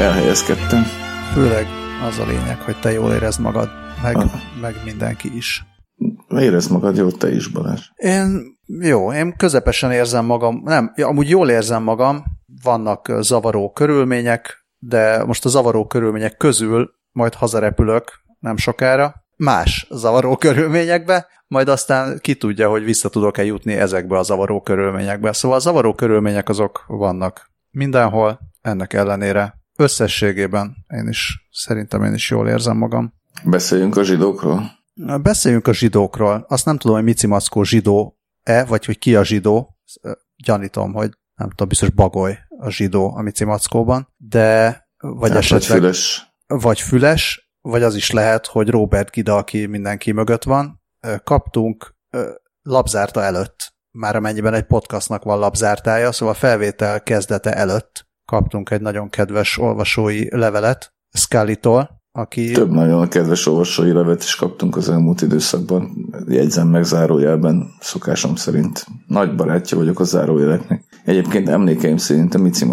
elhelyezkedtem. Főleg az a lényeg, hogy te jól érezd magad, meg, ah. meg mindenki is. Érezd magad jól, te is, Balázs. Én, jó, én közepesen érzem magam, nem, amúgy jól érzem magam, vannak zavaró körülmények, de most a zavaró körülmények közül majd hazarepülök nem sokára, más zavaró körülményekbe, majd aztán ki tudja, hogy vissza tudok-e jutni ezekbe a zavaró körülményekbe. Szóval a zavaró körülmények azok vannak mindenhol, ennek ellenére összességében én is, szerintem én is jól érzem magam. Beszéljünk a zsidókról? Beszéljünk a zsidókról. Azt nem tudom, hogy Mici Mackó zsidó-e, vagy hogy ki a zsidó. Gyanítom, hogy nem tudom, biztos Bagoly a zsidó a Mici Mackóban, de vagy hát, esetleg... Vagy füles. Vagy füles, vagy az is lehet, hogy Robert Gida, aki mindenki mögött van, kaptunk labzárta előtt, már amennyiben egy podcastnak van labzártája, szóval felvétel kezdete előtt kaptunk egy nagyon kedves olvasói levelet Scully-tól, aki... Több nagyon kedves olvasói levet is kaptunk az elmúlt időszakban, jegyzem meg zárójelben, szokásom szerint. Nagy barátja vagyok a zárójeleknek. Egyébként emlékeim szerint a Mici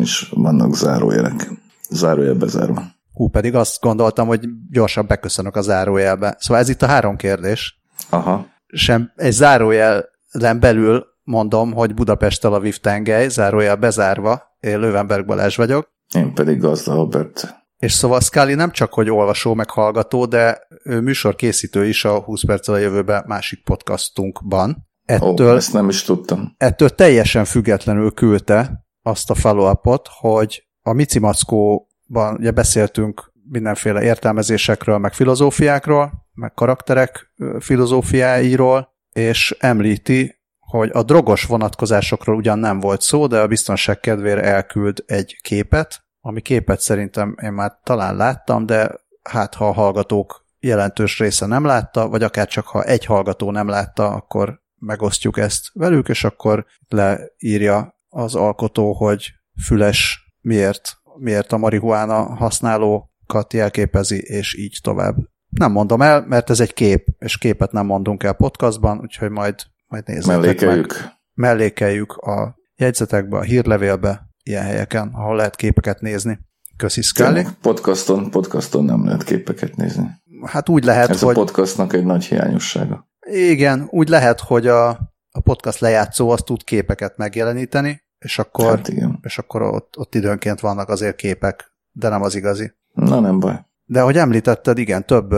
is vannak zárójelek. Zárójelbe zárva. Hú, pedig azt gondoltam, hogy gyorsan beköszönök a zárójelbe. Szóval ez itt a három kérdés. Aha. Sem, egy zárójelen belül mondom, hogy Budapest Tel Aviv tengely, zárójel bezárva, én Lövenberg Balázs vagyok. Én pedig Gazda Albert. És szóval Scully nem csak, hogy olvasó, meg hallgató, de ő műsorkészítő is a 20 perccel a jövőben másik podcastunkban. Ettől, Ó, ezt nem is tudtam. Ettől teljesen függetlenül küldte azt a follow hogy a Mici Mackóban ugye beszéltünk mindenféle értelmezésekről, meg filozófiákról, meg karakterek filozófiáiról, és említi, hogy a drogos vonatkozásokról ugyan nem volt szó, de a biztonság kedvére elküld egy képet, ami képet szerintem én már talán láttam, de hát ha a hallgatók jelentős része nem látta, vagy akár csak ha egy hallgató nem látta, akkor megosztjuk ezt velük, és akkor leírja az alkotó, hogy füles miért, miért a marihuána használókat jelképezi, és így tovább. Nem mondom el, mert ez egy kép, és képet nem mondunk el podcastban, úgyhogy majd, majd nézzétek Mellékeljük. meg. Mellékeljük a jegyzetekbe, a hírlevélbe, ilyen helyeken, ahol lehet képeket nézni. Köszi, Scully. Podcaston, podcaston nem lehet képeket nézni. Hát úgy lehet, Ez hogy... a podcastnak egy nagy hiányossága. Igen, úgy lehet, hogy a, a podcast lejátszó azt tud képeket megjeleníteni, és akkor, hát igen. és akkor ott, ott időnként vannak azért képek, de nem az igazi. Na nem baj. De ahogy említetted, igen, több,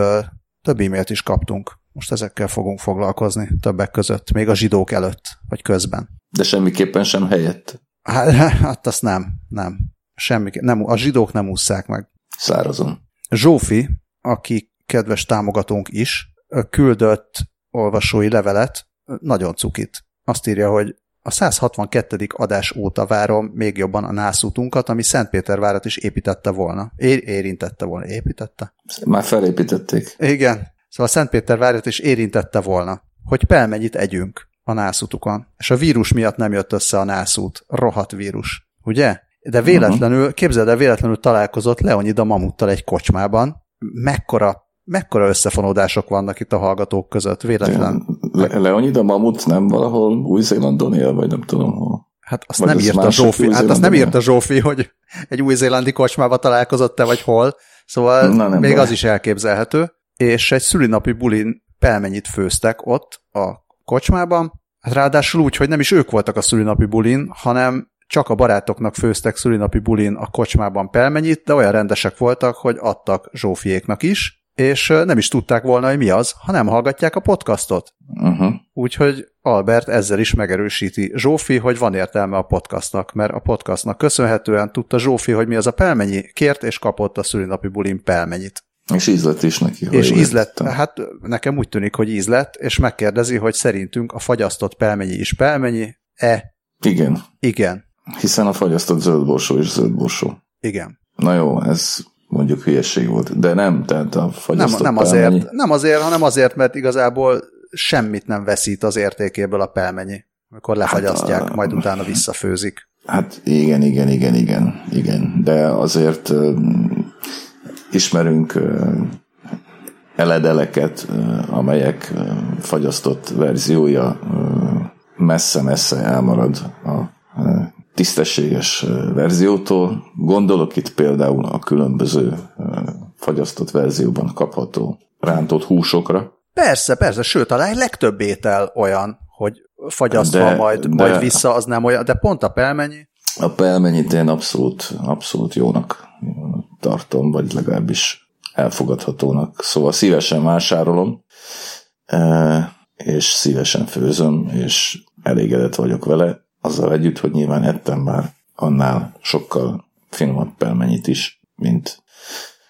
több e-mailt is kaptunk. Most ezekkel fogunk foglalkozni többek között, még a zsidók előtt, vagy közben. De semmiképpen sem helyett. Hát, hát azt nem, nem. Semmi, nem, a zsidók nem ússzák meg. Szárazon. Zsófi, aki kedves támogatónk is, küldött olvasói levelet, nagyon cukit. Azt írja, hogy a 162. adás óta várom még jobban a nászútunkat, ami Szentpétervárat is építette volna. É- érintette volna. Építette? Már felépítették. Igen. Szóval Szentpétervárat is érintette volna, hogy pelmennyit együnk a nászutukon. És a vírus miatt nem jött össze a nászút. Rohadt vírus. Ugye? De véletlenül, uh-huh. képzeld el, véletlenül találkozott Leonid a mamuttal egy kocsmában. Mekkora, mekkora összefonódások vannak itt a hallgatók között, véletlen. Le- Leonid a mamut nem valahol Új-Zélandon él, vagy nem tudom hol. Hát azt vagy nem írta Zsófi, hát azt nem írta Zsófi, hogy egy új-zélandi kocsmába találkozott-e, vagy hol. Szóval Na, még baj. az is elképzelhető. És egy szülinapi bulin pelmenyit főztek ott a kocsmában, hát ráadásul úgy, hogy nem is ők voltak a szülinapi bulin, hanem csak a barátoknak főztek szülinapi bulin a kocsmában pelmenyit, de olyan rendesek voltak, hogy adtak Zsófiéknak is, és nem is tudták volna, hogy mi az, ha nem hallgatják a podcastot. Uh-huh. Úgyhogy Albert ezzel is megerősíti Zsófi, hogy van értelme a podcastnak, mert a podcastnak köszönhetően tudta Zsófi, hogy mi az a pelmenyi, kért és kapott a szülinapi bulin pelmenyit. És ízlet is neki. És ízlet, hát nekem úgy tűnik, hogy ízlet, és megkérdezi, hogy szerintünk a fagyasztott pelmenyi is pelmenyi, e? Igen. Igen. Hiszen a fagyasztott zöldborsó is zöldborsó. Igen. Na jó, ez mondjuk hülyeség volt, de nem, tehát a fagyasztott nem, nem azért, nem azért, hanem azért, mert igazából semmit nem veszít az értékéből a pelmenyi, amikor lefagyasztják, hát a... majd utána visszafőzik. Hát igen, igen, igen, igen, igen, de azért ismerünk eledeleket, amelyek fagyasztott verziója messze-messze elmarad a tisztességes verziótól. Gondolok itt például a különböző fagyasztott verzióban kapható rántott húsokra. Persze, persze, sőt, a legtöbb étel olyan, hogy fagyasztva de, majd, de, majd vissza, az nem olyan, de pont a pelmenyi. A pelmenyit én abszolút, abszolút jónak tartom, vagy legalábbis elfogadhatónak. Szóval szívesen vásárolom, és szívesen főzöm, és elégedett vagyok vele, azzal együtt, hogy nyilván ettem már annál sokkal finomabb pelmenyit is, mint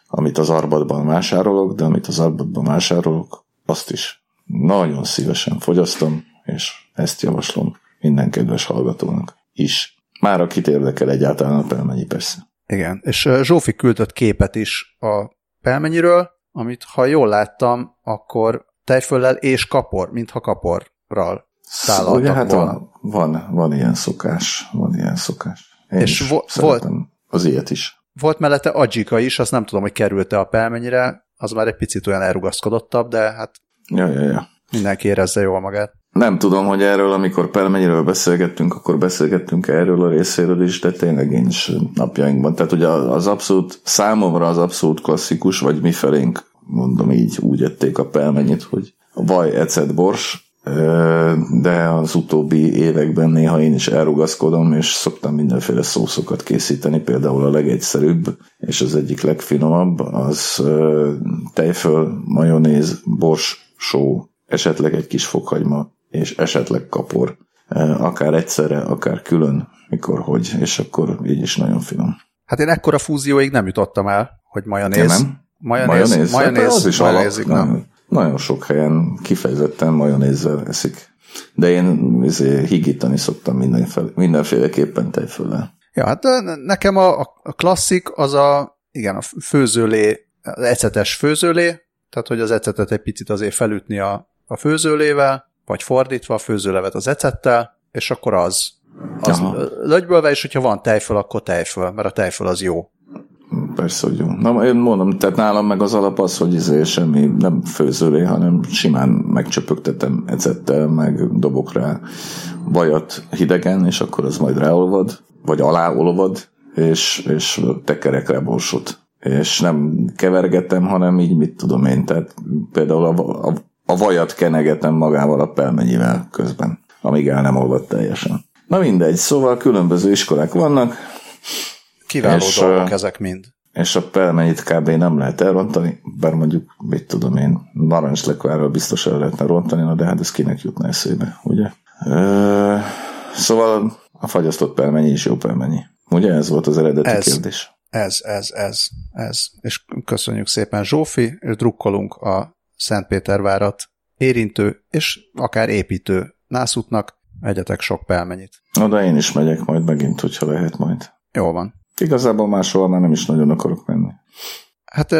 amit az arbatban vásárolok, de amit az arbatban vásárolok, azt is nagyon szívesen fogyasztom, és ezt javaslom minden kedves hallgatónak is. Már akit érdekel egyáltalán a pelmenyi persze. Igen, és Zsófi küldött képet is a pelmenyiről, amit ha jól láttam, akkor tejföllel és kapor, mintha kaporral tálaltak Ugye, hát volna. Van, van, van ilyen szokás, van ilyen szokás. Én és vo- volt, az ilyet is. Volt mellette Adzsika is, azt nem tudom, hogy került-e a pelmennyire, az már egy picit olyan elrugaszkodottabb, de hát ja, ja, ja. mindenki érezze jól magát. Nem tudom, hogy erről, amikor pelmennyiről beszélgettünk, akkor beszélgettünk erről a részéről is, de tényleg én is napjainkban. Tehát ugye az abszolút, számomra az abszolút klasszikus, vagy mi felénk, mondom így, úgy ették a pelmenyit, hogy vaj, ecet, bors, de az utóbbi években néha én is elrugaszkodom, és szoktam mindenféle szószokat készíteni, például a legegyszerűbb, és az egyik legfinomabb, az tejföl, majonéz, bors, só, esetleg egy kis fokhagyma, és esetleg kapor. Akár egyszerre, akár külön, mikor hogy, és akkor így is nagyon finom. Hát én ekkora fúzióig nem jutottam el, hogy majonéz. nem? Majonéz, majonéz, majonéz, hát az is majonézik, alap, nem. Nagyon sok helyen kifejezetten majonézzel eszik. De én izé, higítani szoktam mindenféle, mindenféleképpen tejföllel. Ja, hát nekem a, a klasszik az a, igen, a főzőlé, az ecetes főzőlé, tehát hogy az ecetet egy picit azért felütni a, a főzőlével, vagy fordítva a főzőlevet az ecettel, és akkor az, az lögybölve, és hogyha van tejföl, akkor tejföl, mert a tejföl az jó. Persze, hogy jó. Na, én mondom, tehát nálam meg az alap az, hogy izé semmi nem főzőlé, hanem simán megcsöpögtetem ecettel, meg dobok rá vajat hidegen, és akkor az majd ráolvad, vagy aláolvad, és, és tekerek rá borsot. És nem kevergetem, hanem így mit tudom én, tehát például a, a, a vajat kenegetem magával a pelmenyivel közben, amíg el nem olvad teljesen. Na mindegy, szóval különböző iskolák vannak, Kiváló és, dolgok ezek mind. És a pelmenyit kb. nem lehet elrontani, bár mondjuk, mit tudom én, narancslekvárral biztos el lehetne rontani, na de hát ez kinek jutna eszébe, ugye? Ö, szóval a fagyasztott pelmenyi is jó pelmenyi. Ugye ez volt az eredeti ez, kérdés? Ez, ez, ez, ez. És köszönjük szépen Zsófi, és drukkolunk a Szentpétervárat érintő és akár építő nászútnak, egyetek sok pelmenyit. Na de én is megyek majd megint, hogyha lehet majd. Jó van. Igazából máshol már nem is nagyon akarok menni. Hát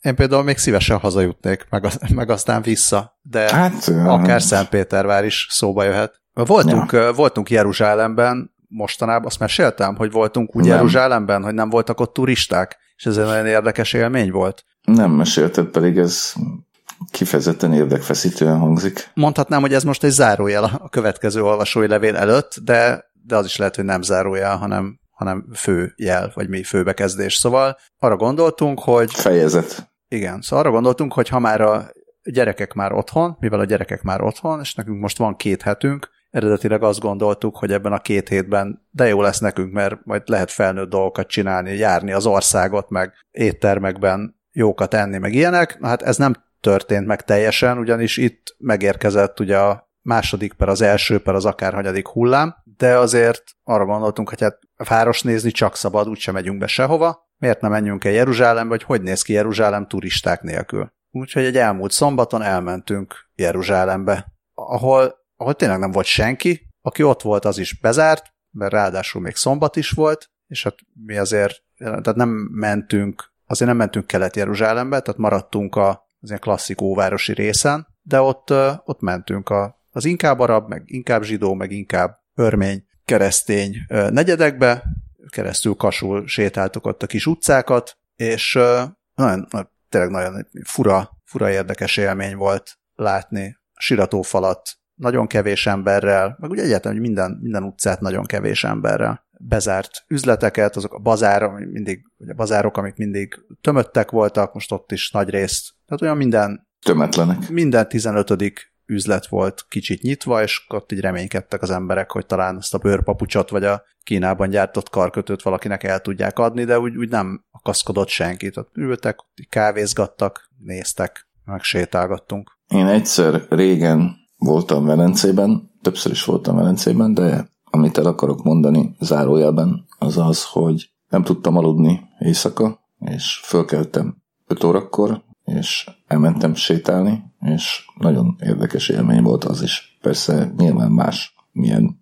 én például még szívesen hazajutnék, meg, meg aztán vissza, de hát, akár Szentpétervár is szóba jöhet. Voltunk, ja. voltunk Jeruzsálemben, mostanában azt meséltem, hogy voltunk úgy nem. Jeruzsálemben, hogy nem voltak ott turisták, és ez egy nagyon érdekes élmény volt. Nem mesélted, pedig ez kifejezetten érdekfeszítően hangzik. Mondhatnám, hogy ez most egy zárójel a következő olvasói levél előtt, de, de az is lehet, hogy nem zárójel, hanem hanem fő jel, vagy mi főbekezdés. Szóval arra gondoltunk, hogy... Fejezet. Igen, szóval arra gondoltunk, hogy ha már a gyerekek már otthon, mivel a gyerekek már otthon, és nekünk most van két hetünk, eredetileg azt gondoltuk, hogy ebben a két hétben de jó lesz nekünk, mert majd lehet felnőtt dolgokat csinálni, járni az országot, meg éttermekben jókat enni, meg ilyenek. Na hát ez nem történt meg teljesen, ugyanis itt megérkezett ugye a második per az első per az akárhanyadik hullám, de azért arra gondoltunk, hogy hát a város nézni csak szabad, úgyse megyünk be sehova, miért nem menjünk el Jeruzsálembe, hogy hogy néz ki Jeruzsálem turisták nélkül. Úgyhogy egy elmúlt szombaton elmentünk Jeruzsálembe, ahol, ahol tényleg nem volt senki, aki ott volt, az is bezárt, mert ráadásul még szombat is volt, és hát mi azért, tehát nem mentünk, azért nem mentünk Kelet-Jeruzsálembe, tehát maradtunk a, az ilyen klasszik óvárosi részen, de ott, ott mentünk a az inkább arab, meg inkább zsidó, meg inkább örmény, keresztény negyedekbe, keresztül kasul sétáltuk ott a kis utcákat, és nagyon, tényleg nagyon fura, fura érdekes élmény volt látni siratófalat nagyon kevés emberrel, meg ugye egyáltalán hogy minden, minden utcát nagyon kevés emberrel bezárt üzleteket, azok a bazár, ami mindig, vagy a bazárok, amik mindig tömöttek voltak, most ott is nagy részt. Tehát olyan minden Tömetlenek. minden 15 üzlet volt kicsit nyitva, és ott így reménykedtek az emberek, hogy talán ezt a bőrpapucsot, vagy a Kínában gyártott karkötőt valakinek el tudják adni, de úgy, úgy nem akaszkodott senki. Tehát ültek, kávézgattak, néztek, meg sétálgattunk. Én egyszer régen voltam Velencében, többször is voltam Velencében, de amit el akarok mondani zárójelben, az az, hogy nem tudtam aludni éjszaka, és fölkeltem 5 órakor, és elmentem sétálni, és nagyon érdekes élmény volt az is. Persze nyilván más, milyen,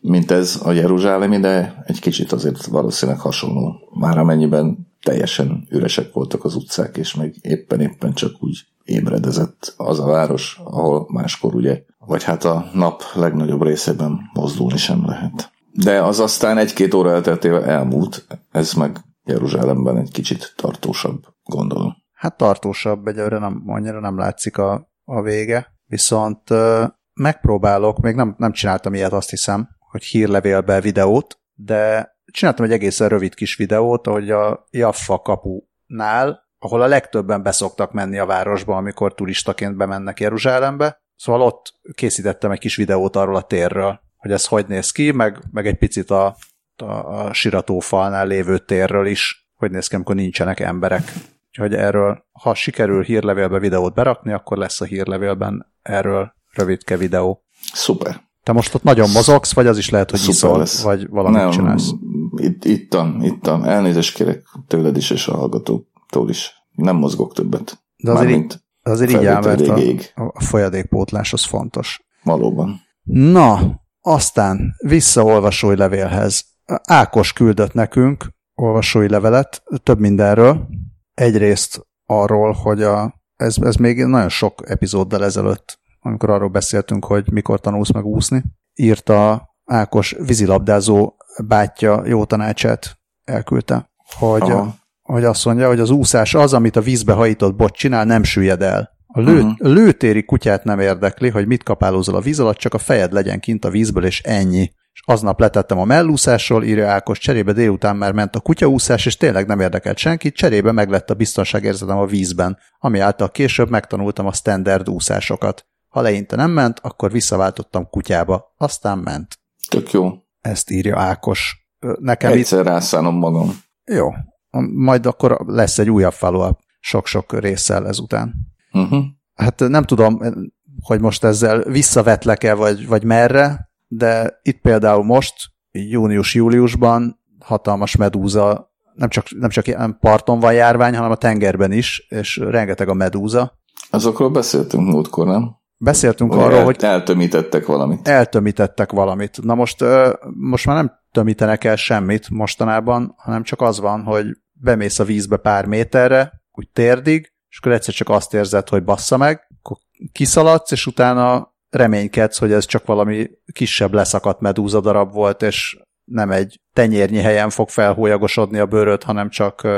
mint ez a Jeruzsálemi, de egy kicsit azért valószínűleg hasonló. Már amennyiben teljesen üresek voltak az utcák, és még éppen-éppen csak úgy ébredezett az a város, ahol máskor ugye, vagy hát a nap legnagyobb részében mozdulni sem lehet. De az aztán egy-két óra elteltével elmúlt, ez meg Jeruzsálemben egy kicsit tartósabb, gondolom. Hát tartósabb, egyelőre nem, annyira nem látszik a, a vége, viszont ö, megpróbálok, még nem, nem csináltam ilyet, azt hiszem, hogy hírlevélbe videót, de csináltam egy egészen rövid kis videót, ahogy a Jaffa kapunál, ahol a legtöbben beszoktak menni a városba, amikor turistaként bemennek Jeruzsálembe, szóval ott készítettem egy kis videót arról a térről, hogy ez hogy néz ki, meg, meg egy picit a, a, a siratófalnál lévő térről is, hogy néz ki, amikor nincsenek emberek. Úgyhogy erről, ha sikerül hírlevélbe videót berakni, akkor lesz a hírlevélben erről rövidke videó. Szuper. Te most ott nagyon mozogsz, vagy az is lehet, hogy Szuper iszol, lesz. vagy valamit Nem, csinálsz? Itt, ittam, ittam. Elnézést kérek tőled is, és a hallgatóktól is. Nem mozgok többet. De azért, Mármint azért így áll, mert a, a folyadékpótlás az fontos. Valóban. Na, aztán vissza olvasói levélhez. Ákos küldött nekünk olvasói levelet több mindenről. Egyrészt arról, hogy a, ez, ez még nagyon sok epizóddal ezelőtt, amikor arról beszéltünk, hogy mikor tanulsz meg úszni, írta Ákos vízilabdázó bátyja jó tanácsát elküldte, hogy, Aha. Hogy azt mondja, hogy az úszás az, amit a vízbe hajított bot csinál, nem süllyed el. A lő, uh-huh. lőtéri kutyát nem érdekli, hogy mit kapálózol a víz alatt, csak a fejed legyen kint a vízből, és ennyi. És aznap letettem a mellúszásról, írja Ákos, cserébe délután már ment a kutyaúszás, és tényleg nem érdekelt senkit, cserébe meglett a biztonságérzetem a vízben, ami által később megtanultam a standard úszásokat. Ha leinte nem ment, akkor visszaváltottam kutyába, aztán ment. Tök jó. Ezt írja Ákos. Nekem itt Egyszer rászánom magam. jó. Majd akkor lesz egy újabb follow sok-sok résszel ezután. Uh-huh. Hát nem tudom, hogy most ezzel visszavetlek-e, vagy, vagy merre, de itt például most, június-júliusban hatalmas medúza, nem csak, nem csak ilyen parton van járvány, hanem a tengerben is, és rengeteg a medúza. Azokról beszéltünk múltkor, nem? Beszéltünk arról, el, hogy eltömítettek valamit. eltömítettek valamit. Na most, most már nem tömítenek el semmit mostanában, hanem csak az van, hogy bemész a vízbe pár méterre, úgy térdig, és akkor egyszer csak azt érzed, hogy bassza meg, akkor kiszaladsz, és utána reménykedsz, hogy ez csak valami kisebb leszakadt medúza darab volt, és nem egy tenyérnyi helyen fog felhólyagosodni a bőröd, hanem csak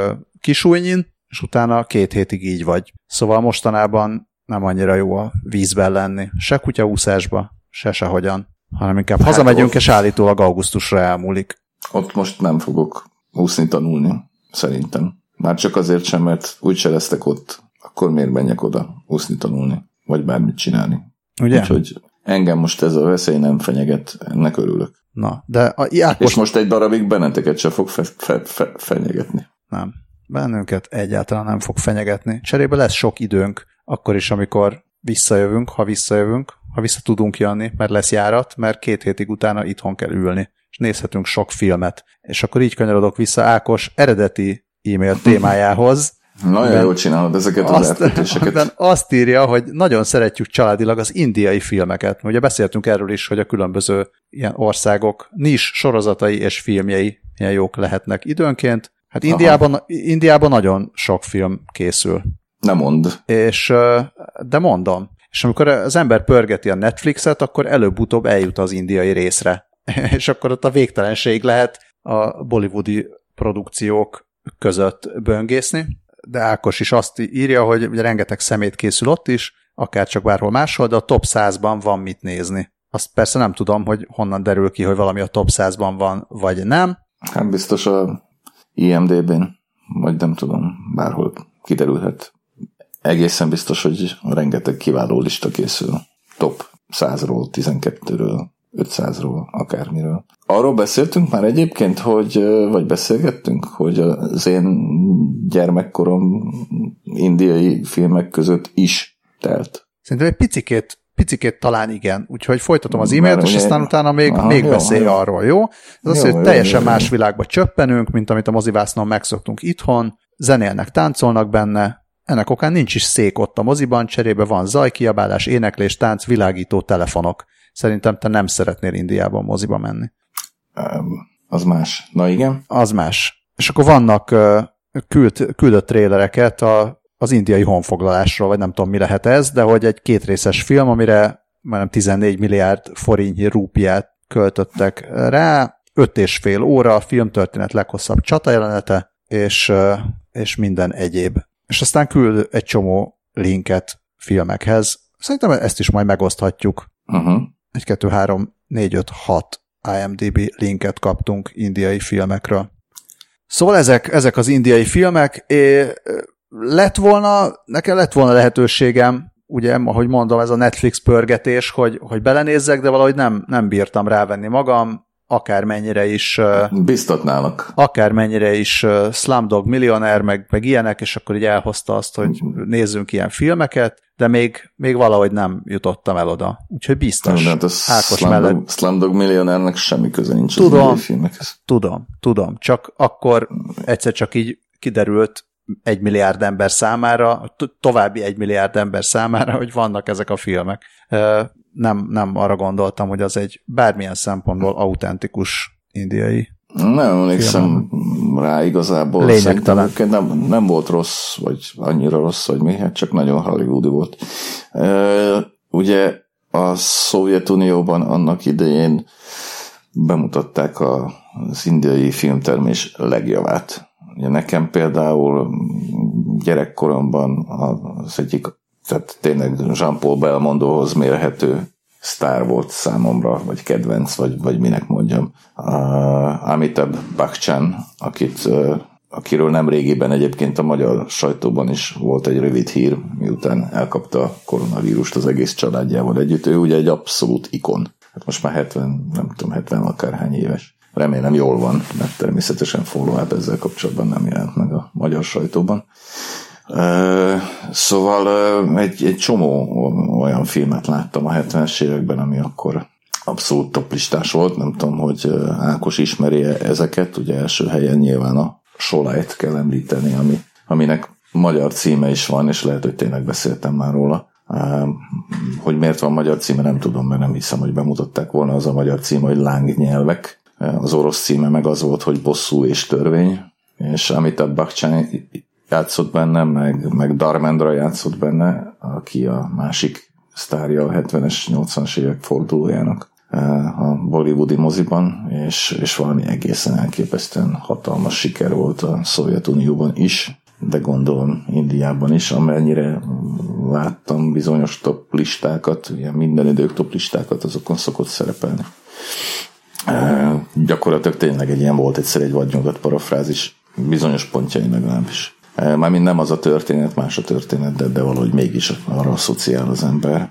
kisújnyin, és utána két hétig így vagy. Szóval mostanában nem annyira jó a vízben lenni. Se kutyaúszásba, se sehogyan. Hanem inkább Hát hazamegyünk, ott- és állítólag augusztusra elmúlik. Ott most nem fogok úszni tanulni, szerintem. Már csak azért sem, mert úgy se lesztek ott, akkor miért menjek oda úszni tanulni, vagy bármit csinálni. Ugye? Úgyhogy engem most ez a veszély nem fenyeget, ennek örülök. Na, de a Ákos És most egy darabig benneteket se fog fe, fe, fe, fenyegetni. nem. Bennünket egyáltalán nem fog fenyegetni. Cserébe lesz sok időnk, akkor is, amikor visszajövünk, ha visszajövünk, ha vissza tudunk jönni, mert lesz járat, mert két hétig utána itthon kell ülni, és nézhetünk sok filmet. És akkor így kanyarodok vissza Ákos eredeti e-mail témájához, Nagyon jól csinálod ezeket az elkötéseket. azt írja, hogy nagyon szeretjük családilag az indiai filmeket. Ugye beszéltünk erről is, hogy a különböző ilyen országok nis sorozatai és filmjei milyen jók lehetnek időnként. Hát Aha. Indiában, Indiában nagyon sok film készül. Nem mond. És, de mondom, és amikor az ember pörgeti a Netflixet, akkor előbb-utóbb eljut az indiai részre. és akkor ott a végtelenség lehet a bollywoodi produkciók között böngészni. De Ákos is azt írja, hogy ugye rengeteg szemét készül ott is, akár csak bárhol máshol, de a top 100-ban van mit nézni. azt persze nem tudom, hogy honnan derül ki, hogy valami a top 100-ban van, vagy nem. Hát biztos a IMDB-n, vagy nem tudom, bárhol kiderülhet. Egészen biztos, hogy rengeteg kiváló lista készül. Top 100-ról, 12-ről, 500-ról, akármiről. Arról beszéltünk már egyébként, hogy, vagy beszélgettünk, hogy az én gyermekkorom indiai filmek között is telt. Szerintem egy picikét picikét talán igen. Úgyhogy folytatom az e-mailt, és aztán utána még, Aha, még jó, beszélj jó. arról, jó? Ez jó, azt, hogy jó, teljesen jó, más világba csöppenünk, mint amit a mozivásznon megszoktunk itthon, zenélnek, táncolnak benne, ennek okán nincs is szék ott a moziban, cserébe van zajkiabálás, éneklés, tánc, világító telefonok. Szerintem te nem szeretnél Indiában moziba menni. Az más. Na igen. Az más. És akkor vannak küld, küldött trélereket a az indiai honfoglalásról, vagy nem tudom, mi lehet ez, de hogy egy kétrészes film, amire már 14 milliárd forintnyi rúpiát költöttek rá, öt és fél óra, a filmtörténet leghosszabb csatajelenete, és, és minden egyéb. És aztán küld egy csomó linket filmekhez. Szerintem ezt is majd megoszthatjuk. Uh-huh. Egy, kettő, három, négy, öt, hat IMDB linket kaptunk indiai filmekről. Szóval ezek, ezek az indiai filmek, és lett volna, nekem lett volna lehetőségem, ugye, ahogy mondom, ez a Netflix pörgetés, hogy, hogy belenézzek, de valahogy nem, nem bírtam rávenni magam, akármennyire is... Biztatnának. Akármennyire is Slumdog Millionaire, meg, meg ilyenek, és akkor így elhozta azt, hogy nézzünk ilyen filmeket, de még, még valahogy nem jutottam el oda. Úgyhogy biztos. Nem, hát a Ákos Slumdog, mellett... Slumdog Millionaire-nek semmi köze nincs tudom, az filmekhez. Tudom, tudom. Csak akkor egyszer csak így kiderült, egy milliárd ember számára, további egy milliárd ember számára, hogy vannak ezek a filmek. Nem, nem arra gondoltam, hogy az egy bármilyen szempontból autentikus indiai nem emlékszem rá igazából. Lényegtelen. Nem, nem volt rossz, vagy annyira rossz, vagy mi, hát csak nagyon hollywoodi volt. ugye a Szovjetunióban annak idején bemutatták az indiai filmtermés legjavát. Ugye nekem például gyerekkoromban az egyik, tehát tényleg Jean-Paul Belmondóhoz mérhető sztár volt számomra, vagy kedvenc, vagy, vagy minek mondjam. Uh, Amitabh Bachchan, akit, uh, akiről nem régiben egyébként a magyar sajtóban is volt egy rövid hír, miután elkapta a koronavírust az egész családjával együtt. Ő ugye egy abszolút ikon. Hát most már 70, nem tudom, 70 akárhány éves. Remélem jól van, mert természetesen follow ezzel kapcsolatban nem jelent meg a magyar sajtóban. Szóval egy, egy csomó olyan filmet láttam a 70-es években, ami akkor abszolút toplistás volt. Nem tudom, hogy Ákos ismeri ezeket. Ugye első helyen nyilván a Solájt kell említeni, ami, aminek magyar címe is van, és lehet, hogy tényleg beszéltem már róla. Hogy miért van magyar címe, nem tudom, mert nem hiszem, hogy bemutatták volna az a magyar címe, hogy lángnyelvek. Az orosz címe meg az volt, hogy bosszú és törvény, és amit a Bakcsán játszott benne, meg, meg Darmendra játszott benne, aki a másik sztárja a 70-es, 80-as évek fordulójának eh, a bollywoodi moziban, és, és valami egészen elképesztően hatalmas siker volt a Szovjetunióban is, de gondolom Indiában is, amennyire láttam bizonyos top listákat, ilyen minden idők top listákat, azokon szokott szerepelni. E, gyakorlatilag tényleg egy ilyen volt egyszer egy vadnyugat parafrázis, bizonyos pontjain legalábbis. E, mármint nem az a történet, más a történet, de, de valahogy mégis arra asszociál az ember.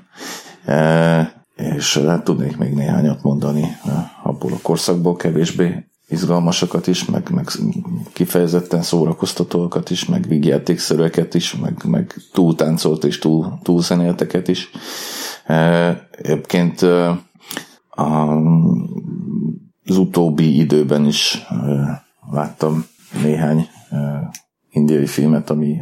E, és hát tudnék még néhányat mondani e, abból a korszakból kevésbé izgalmasokat is, meg, meg kifejezetten szórakoztatókat is, meg vígjátékszerűeket is, meg, meg túltáncolt és túl, túlzenélteket is. Egyébként az utóbbi időben is láttam néhány indiai filmet, ami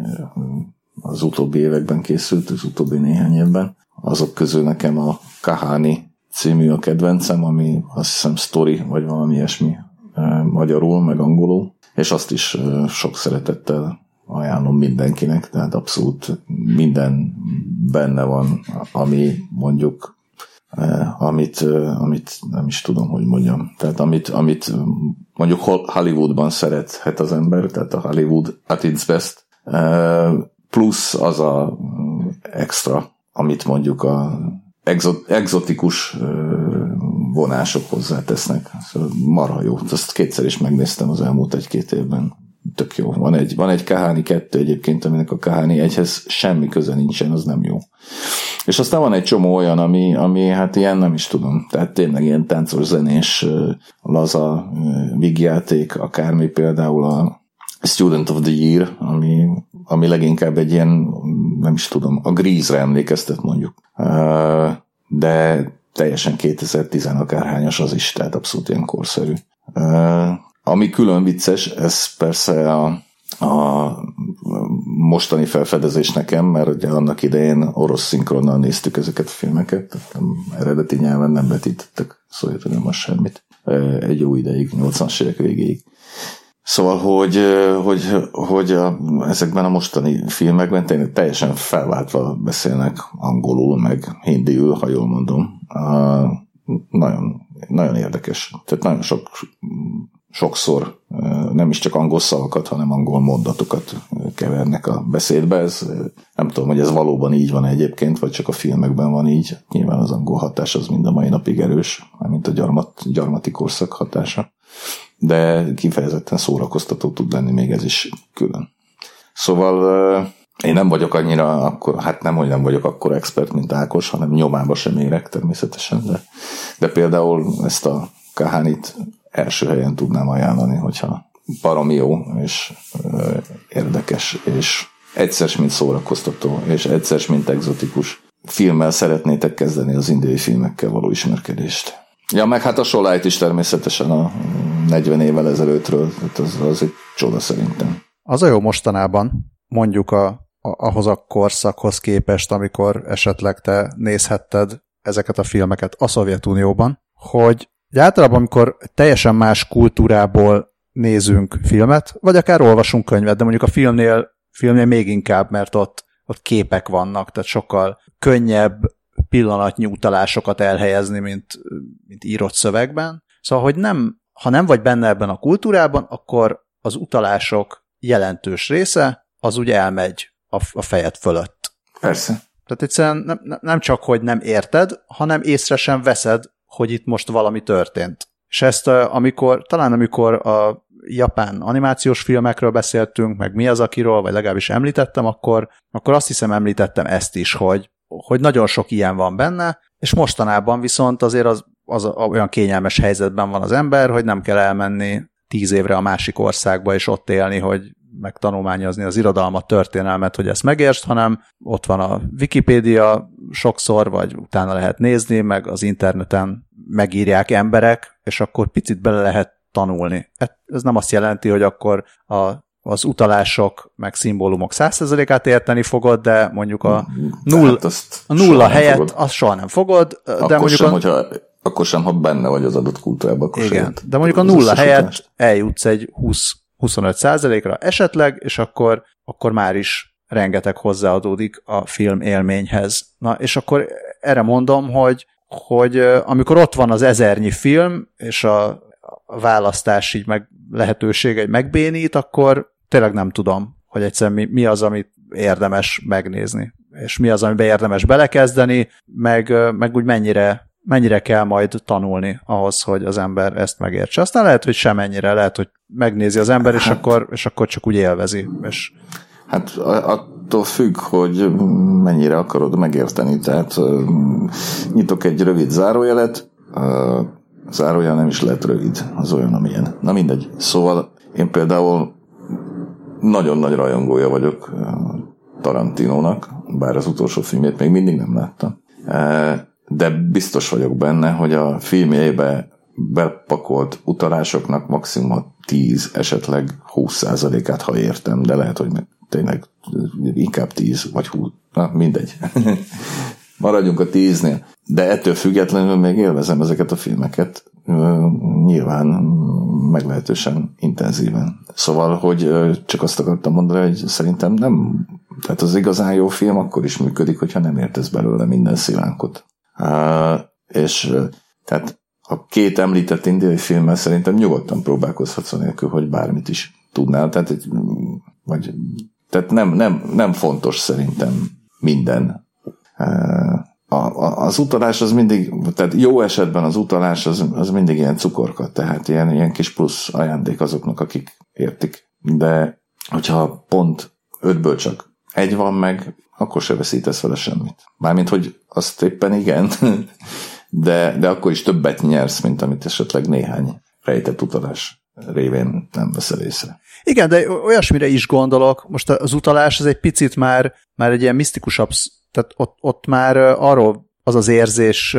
az utóbbi években készült, az utóbbi néhány évben. Azok közül nekem a Kahani című a kedvencem, ami azt hiszem story, vagy valami ilyesmi magyarul, meg angolul, és azt is sok szeretettel ajánlom mindenkinek, tehát abszolút minden benne van, ami mondjuk amit, amit nem is tudom, hogy mondjam. Tehát amit, amit mondjuk Hollywoodban szerethet az ember, tehát a Hollywood at its best, plusz az a extra, amit mondjuk a exotikus vonások hozzátesznek. Szóval marha jó. Azt kétszer is megnéztem az elmúlt egy-két évben. Tök jó. Van egy, van egy Kahani 2 egyébként, aminek a Kahani egyhez semmi köze nincsen, az nem jó. És aztán van egy csomó olyan, ami, ami hát ilyen nem is tudom. Tehát tényleg ilyen táncos zenés, laza vigjáték, akármi például a Student of the Year, ami, ami leginkább egy ilyen, nem is tudom, a Grease-re emlékeztet mondjuk. De teljesen 2010 akárhányas az is, tehát abszolút ilyen korszerű. Ami külön vicces, ez persze a, a mostani felfedezés nekem, mert ugye annak idején orosz szinkronnal néztük ezeket a filmeket, tehát eredeti nyelven nem vetítettek, szóval nem az semmit. Egy jó ideig, 80-as évek végéig. Szóval, hogy, hogy, hogy a, ezekben a mostani filmekben tényleg teljesen felváltva beszélnek angolul, meg hindiül, ha jól mondom. Uh, nagyon, nagyon érdekes. Tehát nagyon sok, sokszor nem is csak angol szavakat, hanem angol mondatokat kevernek a beszédbe. Ez, nem tudom, hogy ez valóban így van egyébként, vagy csak a filmekben van így. Nyilván az angol hatás az mind a mai napig erős, mint a gyarmat, gyarmati korszak hatása de kifejezetten szórakoztató tud lenni még ez is külön. Szóval én nem vagyok annyira, akkor, hát nem, hogy nem vagyok akkor expert, mint Ákos, hanem nyomába sem érek természetesen, de, de például ezt a Kahánit első helyen tudnám ajánlani, hogyha baromi jó, és érdekes, és egyszer mint szórakoztató, és egyszer mint egzotikus filmmel szeretnétek kezdeni az indiai filmekkel való ismerkedést. Ja, meg hát a Solájt is természetesen a 40 évvel ezelőttről, hát az, az egy csoda szerintem. Az a jó mostanában, mondjuk a, a, ahhoz a korszakhoz képest, amikor esetleg te nézhetted ezeket a filmeket a Szovjetunióban, hogy általában, amikor teljesen más kultúrából nézünk filmet, vagy akár olvasunk könyvet, de mondjuk a filmnél, filmnél még inkább, mert ott, ott képek vannak, tehát sokkal könnyebb pillanatnyi utalásokat elhelyezni, mint, mint írott szövegben. Szóval, hogy nem, ha nem vagy benne ebben a kultúrában, akkor az utalások jelentős része az úgy elmegy a, a fejed fölött. Persze. Tehát egyszerűen nem, nem csak, hogy nem érted, hanem észre sem veszed, hogy itt most valami történt. És ezt amikor, talán amikor a japán animációs filmekről beszéltünk, meg mi az akiról, vagy legalábbis említettem, akkor, akkor azt hiszem említettem ezt is, hogy hogy nagyon sok ilyen van benne, és mostanában viszont azért az, az olyan kényelmes helyzetben van az ember, hogy nem kell elmenni tíz évre a másik országba, és ott élni, hogy megtanulmányozni az irodalmat, történelmet, hogy ezt megértsd, hanem ott van a Wikipédia sokszor, vagy utána lehet nézni, meg az interneten megírják emberek, és akkor picit bele lehet tanulni. Ez nem azt jelenti, hogy akkor a az utalások, meg szimbólumok 100%-át érteni fogod, de mondjuk a, null, hát a nulla helyett fogod. azt soha nem fogod. De akkor mondjuk sem, a, hogyha, akkor sem, ha benne vagy az adott kultúrában, akkor igen, sem de mondjuk a nulla helyett eljutsz egy 20 25%-ra esetleg, és akkor, akkor már is rengeteg hozzáadódik a film élményhez. Na, és akkor erre mondom, hogy, hogy amikor ott van az ezernyi film, és a, a választás így meg lehetőség egy megbénít, akkor tényleg nem tudom, hogy egyszerűen mi, mi az, amit érdemes megnézni, és mi az, amiben érdemes belekezdeni, meg, meg úgy mennyire, mennyire kell majd tanulni ahhoz, hogy az ember ezt megértse. Aztán lehet, hogy semennyire, lehet, hogy megnézi az ember, és, hát, akkor, és akkor csak úgy élvezi. És... Hát attól függ, hogy mennyire akarod megérteni. Tehát nyitok egy rövid zárójelet, zárójel nem is lehet rövid, az olyan, amilyen. Na mindegy. Szóval én például nagyon nagy rajongója vagyok Tarantinónak, bár az utolsó filmét még mindig nem láttam. De biztos vagyok benne, hogy a filmjébe bepakolt utalásoknak maximum 10, esetleg 20%-át, ha értem, de lehet, hogy tényleg inkább 10 vagy 20, na mindegy. Maradjunk a 10-nél. De ettől függetlenül még élvezem ezeket a filmeket, nyilván meglehetősen intenzíven. Szóval, hogy csak azt akartam mondani, hogy szerintem nem, tehát az igazán jó film akkor is működik, hogyha nem értesz belőle minden szilánkot. És tehát a két említett indiai filmmel szerintem nyugodtan próbálkozhatsz nélkül, hogy bármit is tudnál. Tehát, egy, vagy, tehát nem, nem, nem fontos szerintem minden a, az utalás az mindig, tehát jó esetben az utalás az, az mindig ilyen cukorka, tehát ilyen, ilyen kis plusz ajándék azoknak, akik értik. De hogyha pont ötből csak egy van meg, akkor se veszítesz vele semmit. Mármint, hogy azt éppen igen, de, de akkor is többet nyersz, mint amit esetleg néhány rejtett utalás révén nem veszel észre. Igen, de olyasmire is gondolok, most az utalás az egy picit már, már egy ilyen misztikusabb, tehát ott, ott már arról az az érzés,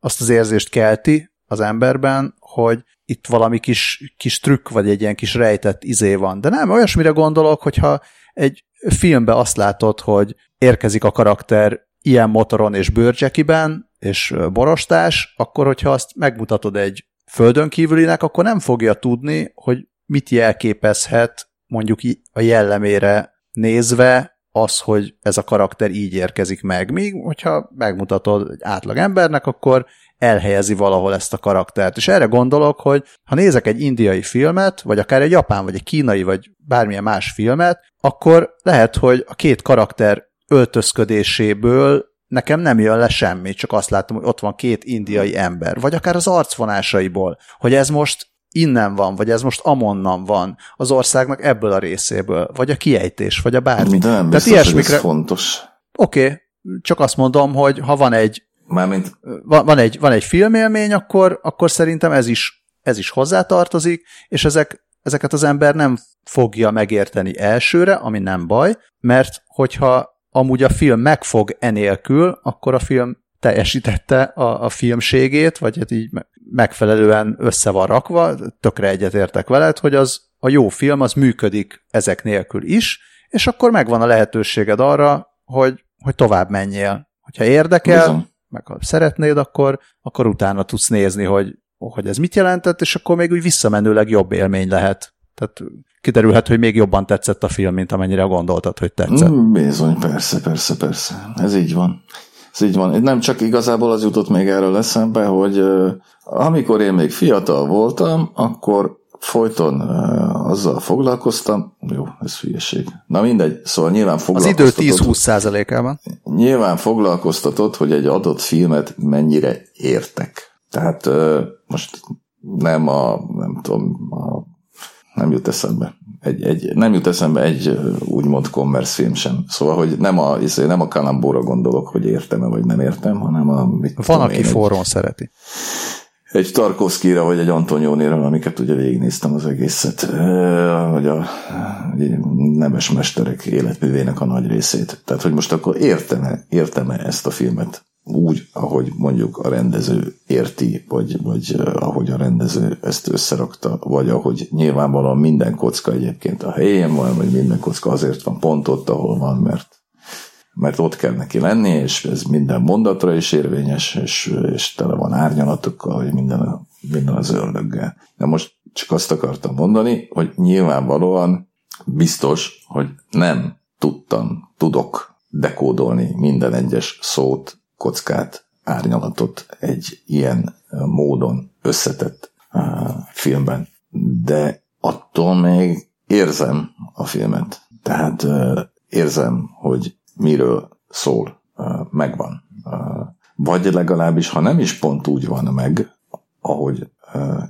azt az érzést kelti az emberben, hogy itt valami kis, kis trükk, vagy egy ilyen kis rejtett izé van. De nem, olyasmire gondolok, hogyha egy filmben azt látod, hogy érkezik a karakter ilyen motoron és bőrcsekiben, és borostás, akkor hogyha azt megmutatod egy földön kívülinek, akkor nem fogja tudni, hogy mit jelképezhet mondjuk a jellemére nézve az, hogy ez a karakter így érkezik meg. Míg, hogyha megmutatod egy átlag embernek, akkor elhelyezi valahol ezt a karaktert. És erre gondolok, hogy ha nézek egy indiai filmet, vagy akár egy japán, vagy egy kínai, vagy bármilyen más filmet, akkor lehet, hogy a két karakter öltözködéséből nekem nem jön le semmi, csak azt látom, hogy ott van két indiai ember, vagy akár az arcvonásaiból, hogy ez most innen van, vagy ez most amonnan van az országnak ebből a részéből, vagy a kiejtés, vagy a bármi. De nem biztos, Tehát hogy ez fontos. Oké, okay, csak azt mondom, hogy ha van egy Mármint... van, van, egy, van egy filmélmény, akkor, akkor szerintem ez is, ez is hozzátartozik, és ezek, ezeket az ember nem fogja megérteni elsőre, ami nem baj, mert hogyha amúgy a film megfog enélkül, akkor a film teljesítette a, a filmségét, vagy hát így megfelelően össze van rakva, tökre egyetértek veled, hogy az a jó film az működik ezek nélkül is, és akkor megvan a lehetőséged arra, hogy, hogy tovább menjél. Hogyha érdekel, Bizony. Meg ha szeretnéd, akkor, akkor utána tudsz nézni, hogy, hogy ez mit jelentett, és akkor még úgy visszamenőleg jobb élmény lehet. Tehát kiderülhet, hogy még jobban tetszett a film, mint amennyire gondoltad, hogy tetszett. Mm, bizony, persze, persze, persze. Ez így van. Ez így van. Nem csak igazából az jutott még erről eszembe, hogy amikor én még fiatal voltam, akkor folyton azzal foglalkoztam, jó, ez hülyeség. Na mindegy, szóval nyilván foglalkoztatott. Az idő 10-20 százalékában. Nyilván foglalkoztatott, hogy egy adott filmet mennyire értek. Tehát most nem a, nem tudom, a nem jut eszembe. Egy, egy, nem jut eszembe egy úgymond commerce film sem. Szóval, hogy nem a, izé, nem a kalambóra gondolok, hogy értem-e vagy nem értem, hanem a... Mit Van, aki forrón szereti. Egy Tarkovszkira, vagy egy Antoniónira, amiket ugye végignéztem az egészet, vagy a nemes mesterek életművének a nagy részét. Tehát, hogy most akkor értem-e, értem-e ezt a filmet úgy, ahogy mondjuk a rendező érti, vagy, vagy ahogy a rendező ezt összerakta, vagy ahogy nyilvánvalóan minden kocka egyébként a helyén van, vagy minden kocka azért van pont ott, ahol van, mert mert ott kell neki lenni, és ez minden mondatra is érvényes, és, és tele van árnyalatokkal, hogy minden, minden az ördöggel. De most csak azt akartam mondani, hogy nyilvánvalóan biztos, hogy nem tudtam, tudok dekódolni minden egyes szót, kockát, árnyalatot egy ilyen módon összetett filmben. De attól még érzem a filmet. Tehát érzem, hogy miről szól, megvan. Vagy legalábbis, ha nem is pont úgy van meg, ahogy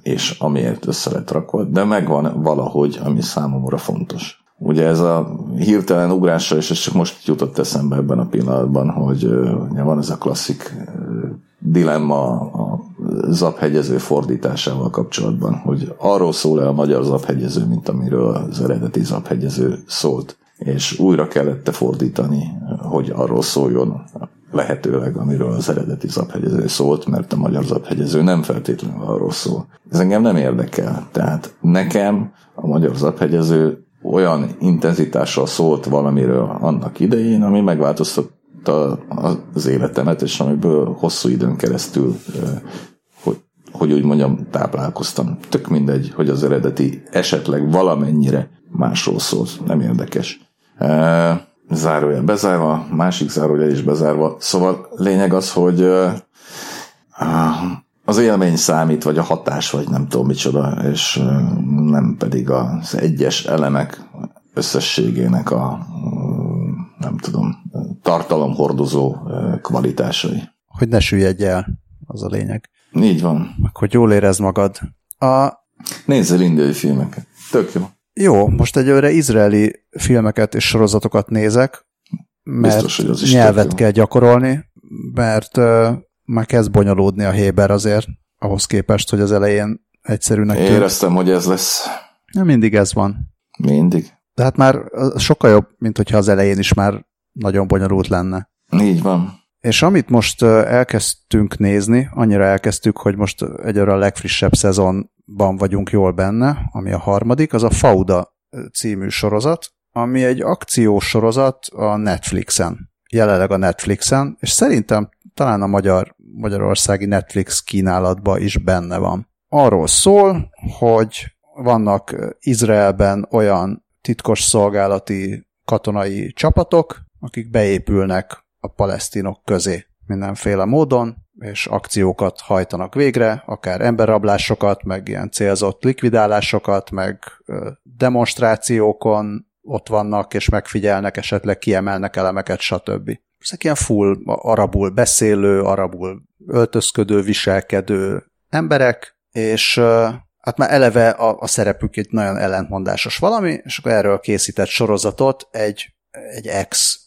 és amiért össze lett rakva, de megvan valahogy, ami számomra fontos. Ugye ez a hirtelen ugrása, és ez csak most jutott eszembe ebben a pillanatban, hogy van ez a klasszik dilemma a zaphegyező fordításával kapcsolatban, hogy arról szól-e a magyar zaphegyező, mint amiről az eredeti zaphegyező szólt, és újra kellett fordítani, hogy arról szóljon lehetőleg, amiről az eredeti zaphegyező szólt, mert a magyar zaphegyező nem feltétlenül arról szól. Ez engem nem érdekel. Tehát nekem a magyar zaphegyező olyan intenzitással szólt valamiről annak idején, ami megváltoztatta az életemet, és amiből hosszú időn keresztül, hogy, úgy mondjam, táplálkoztam. Tök mindegy, hogy az eredeti esetleg valamennyire másról szólt, nem érdekes. Zárójel bezárva, másik zárójel is bezárva. Szóval lényeg az, hogy az élmény számít, vagy a hatás, vagy nem tudom micsoda, és nem pedig az egyes elemek összességének a nem tudom, tartalomhordozó kvalitásai. hogy ne süllyedj el, az a lényeg. Így van. Hogy jól érezd magad. A, Nézzel indiai filmeket. Tök jó. Jó, most egyőre izraeli filmeket és sorozatokat nézek, mert Biztos, hogy az is nyelvet kell gyakorolni, mert uh, már kezd bonyolódni a Héber azért, ahhoz képest, hogy az elején egyszerűnek tűnt. Éreztem, hogy ez lesz. Nem mindig ez van. Mindig. De hát már sokkal jobb, mint hogyha az elején is már nagyon bonyolult lenne. Így van. És amit most elkezdtünk nézni, annyira elkezdtük, hogy most egyre a legfrissebb szezonban vagyunk jól benne, ami a harmadik, az a Fauda című sorozat, ami egy akciós sorozat a Netflixen. Jelenleg a Netflixen, és szerintem talán a magyar, magyarországi Netflix kínálatban is benne van. Arról szól, hogy vannak Izraelben olyan titkos szolgálati katonai csapatok, akik beépülnek a palesztinok közé mindenféle módon, és akciókat hajtanak végre, akár emberrablásokat, meg ilyen célzott likvidálásokat, meg demonstrációkon ott vannak, és megfigyelnek, esetleg kiemelnek elemeket, stb. Ezek ilyen full arabul beszélő, arabul öltözködő, viselkedő emberek, és hát már eleve a, a szerepük egy nagyon ellentmondásos valami, és akkor erről készített sorozatot egy, egy ex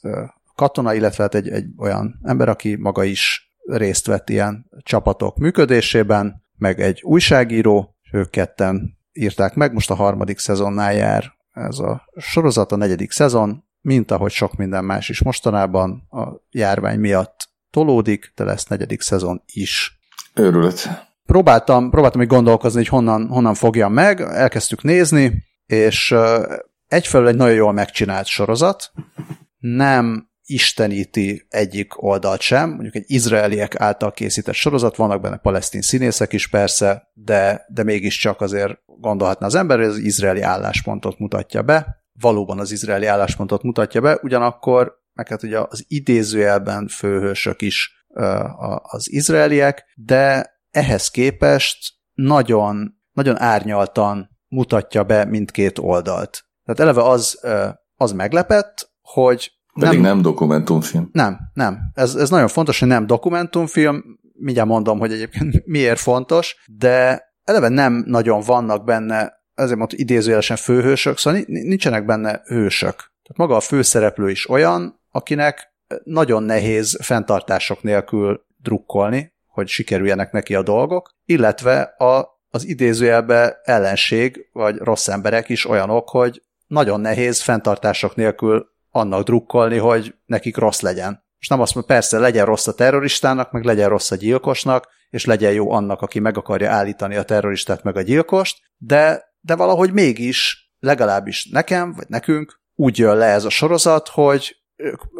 katona, illetve hát egy, egy olyan ember, aki maga is részt vett ilyen csapatok működésében, meg egy újságíró, és ők ketten írták meg, most a harmadik szezonnál jár ez a sorozat, a negyedik szezon, mint ahogy sok minden más is mostanában a járvány miatt tolódik, de lesz negyedik szezon is. Őrület. Próbáltam, próbáltam még gondolkozni, hogy honnan, honnan fogjam meg, elkezdtük nézni, és egyfelől egy nagyon jól megcsinált sorozat, nem isteníti egyik oldalt sem, mondjuk egy izraeliek által készített sorozat, vannak benne palesztin színészek is persze, de, de mégiscsak azért gondolhatna az ember, hogy az izraeli álláspontot mutatja be, valóban az izraeli álláspontot mutatja be, ugyanakkor meg hát ugye az idézőjelben főhősök is az izraeliek, de ehhez képest nagyon, nagyon árnyaltan mutatja be mindkét oldalt. Tehát eleve az, az meglepett, hogy Pedig nem, nem dokumentumfilm. nem, nem. Ez, ez nagyon fontos, hogy nem dokumentumfilm, mindjárt mondom, hogy egyébként miért fontos, de eleve nem nagyon vannak benne, ezért mondtam idézőjelesen főhősök, szóval ni- nincsenek benne hősök. Tehát maga a főszereplő is olyan, akinek nagyon nehéz fenntartások nélkül drukkolni, hogy sikerüljenek neki a dolgok, illetve a, az idézőjelbe ellenség, vagy rossz emberek is olyanok, hogy nagyon nehéz fenntartások nélkül annak drukkolni, hogy nekik rossz legyen. És nem azt mondom, persze legyen rossz a terroristának, meg legyen rossz a gyilkosnak, és legyen jó annak, aki meg akarja állítani a terroristát meg a gyilkost, de, de valahogy mégis, legalábbis nekem, vagy nekünk úgy jön le ez a sorozat, hogy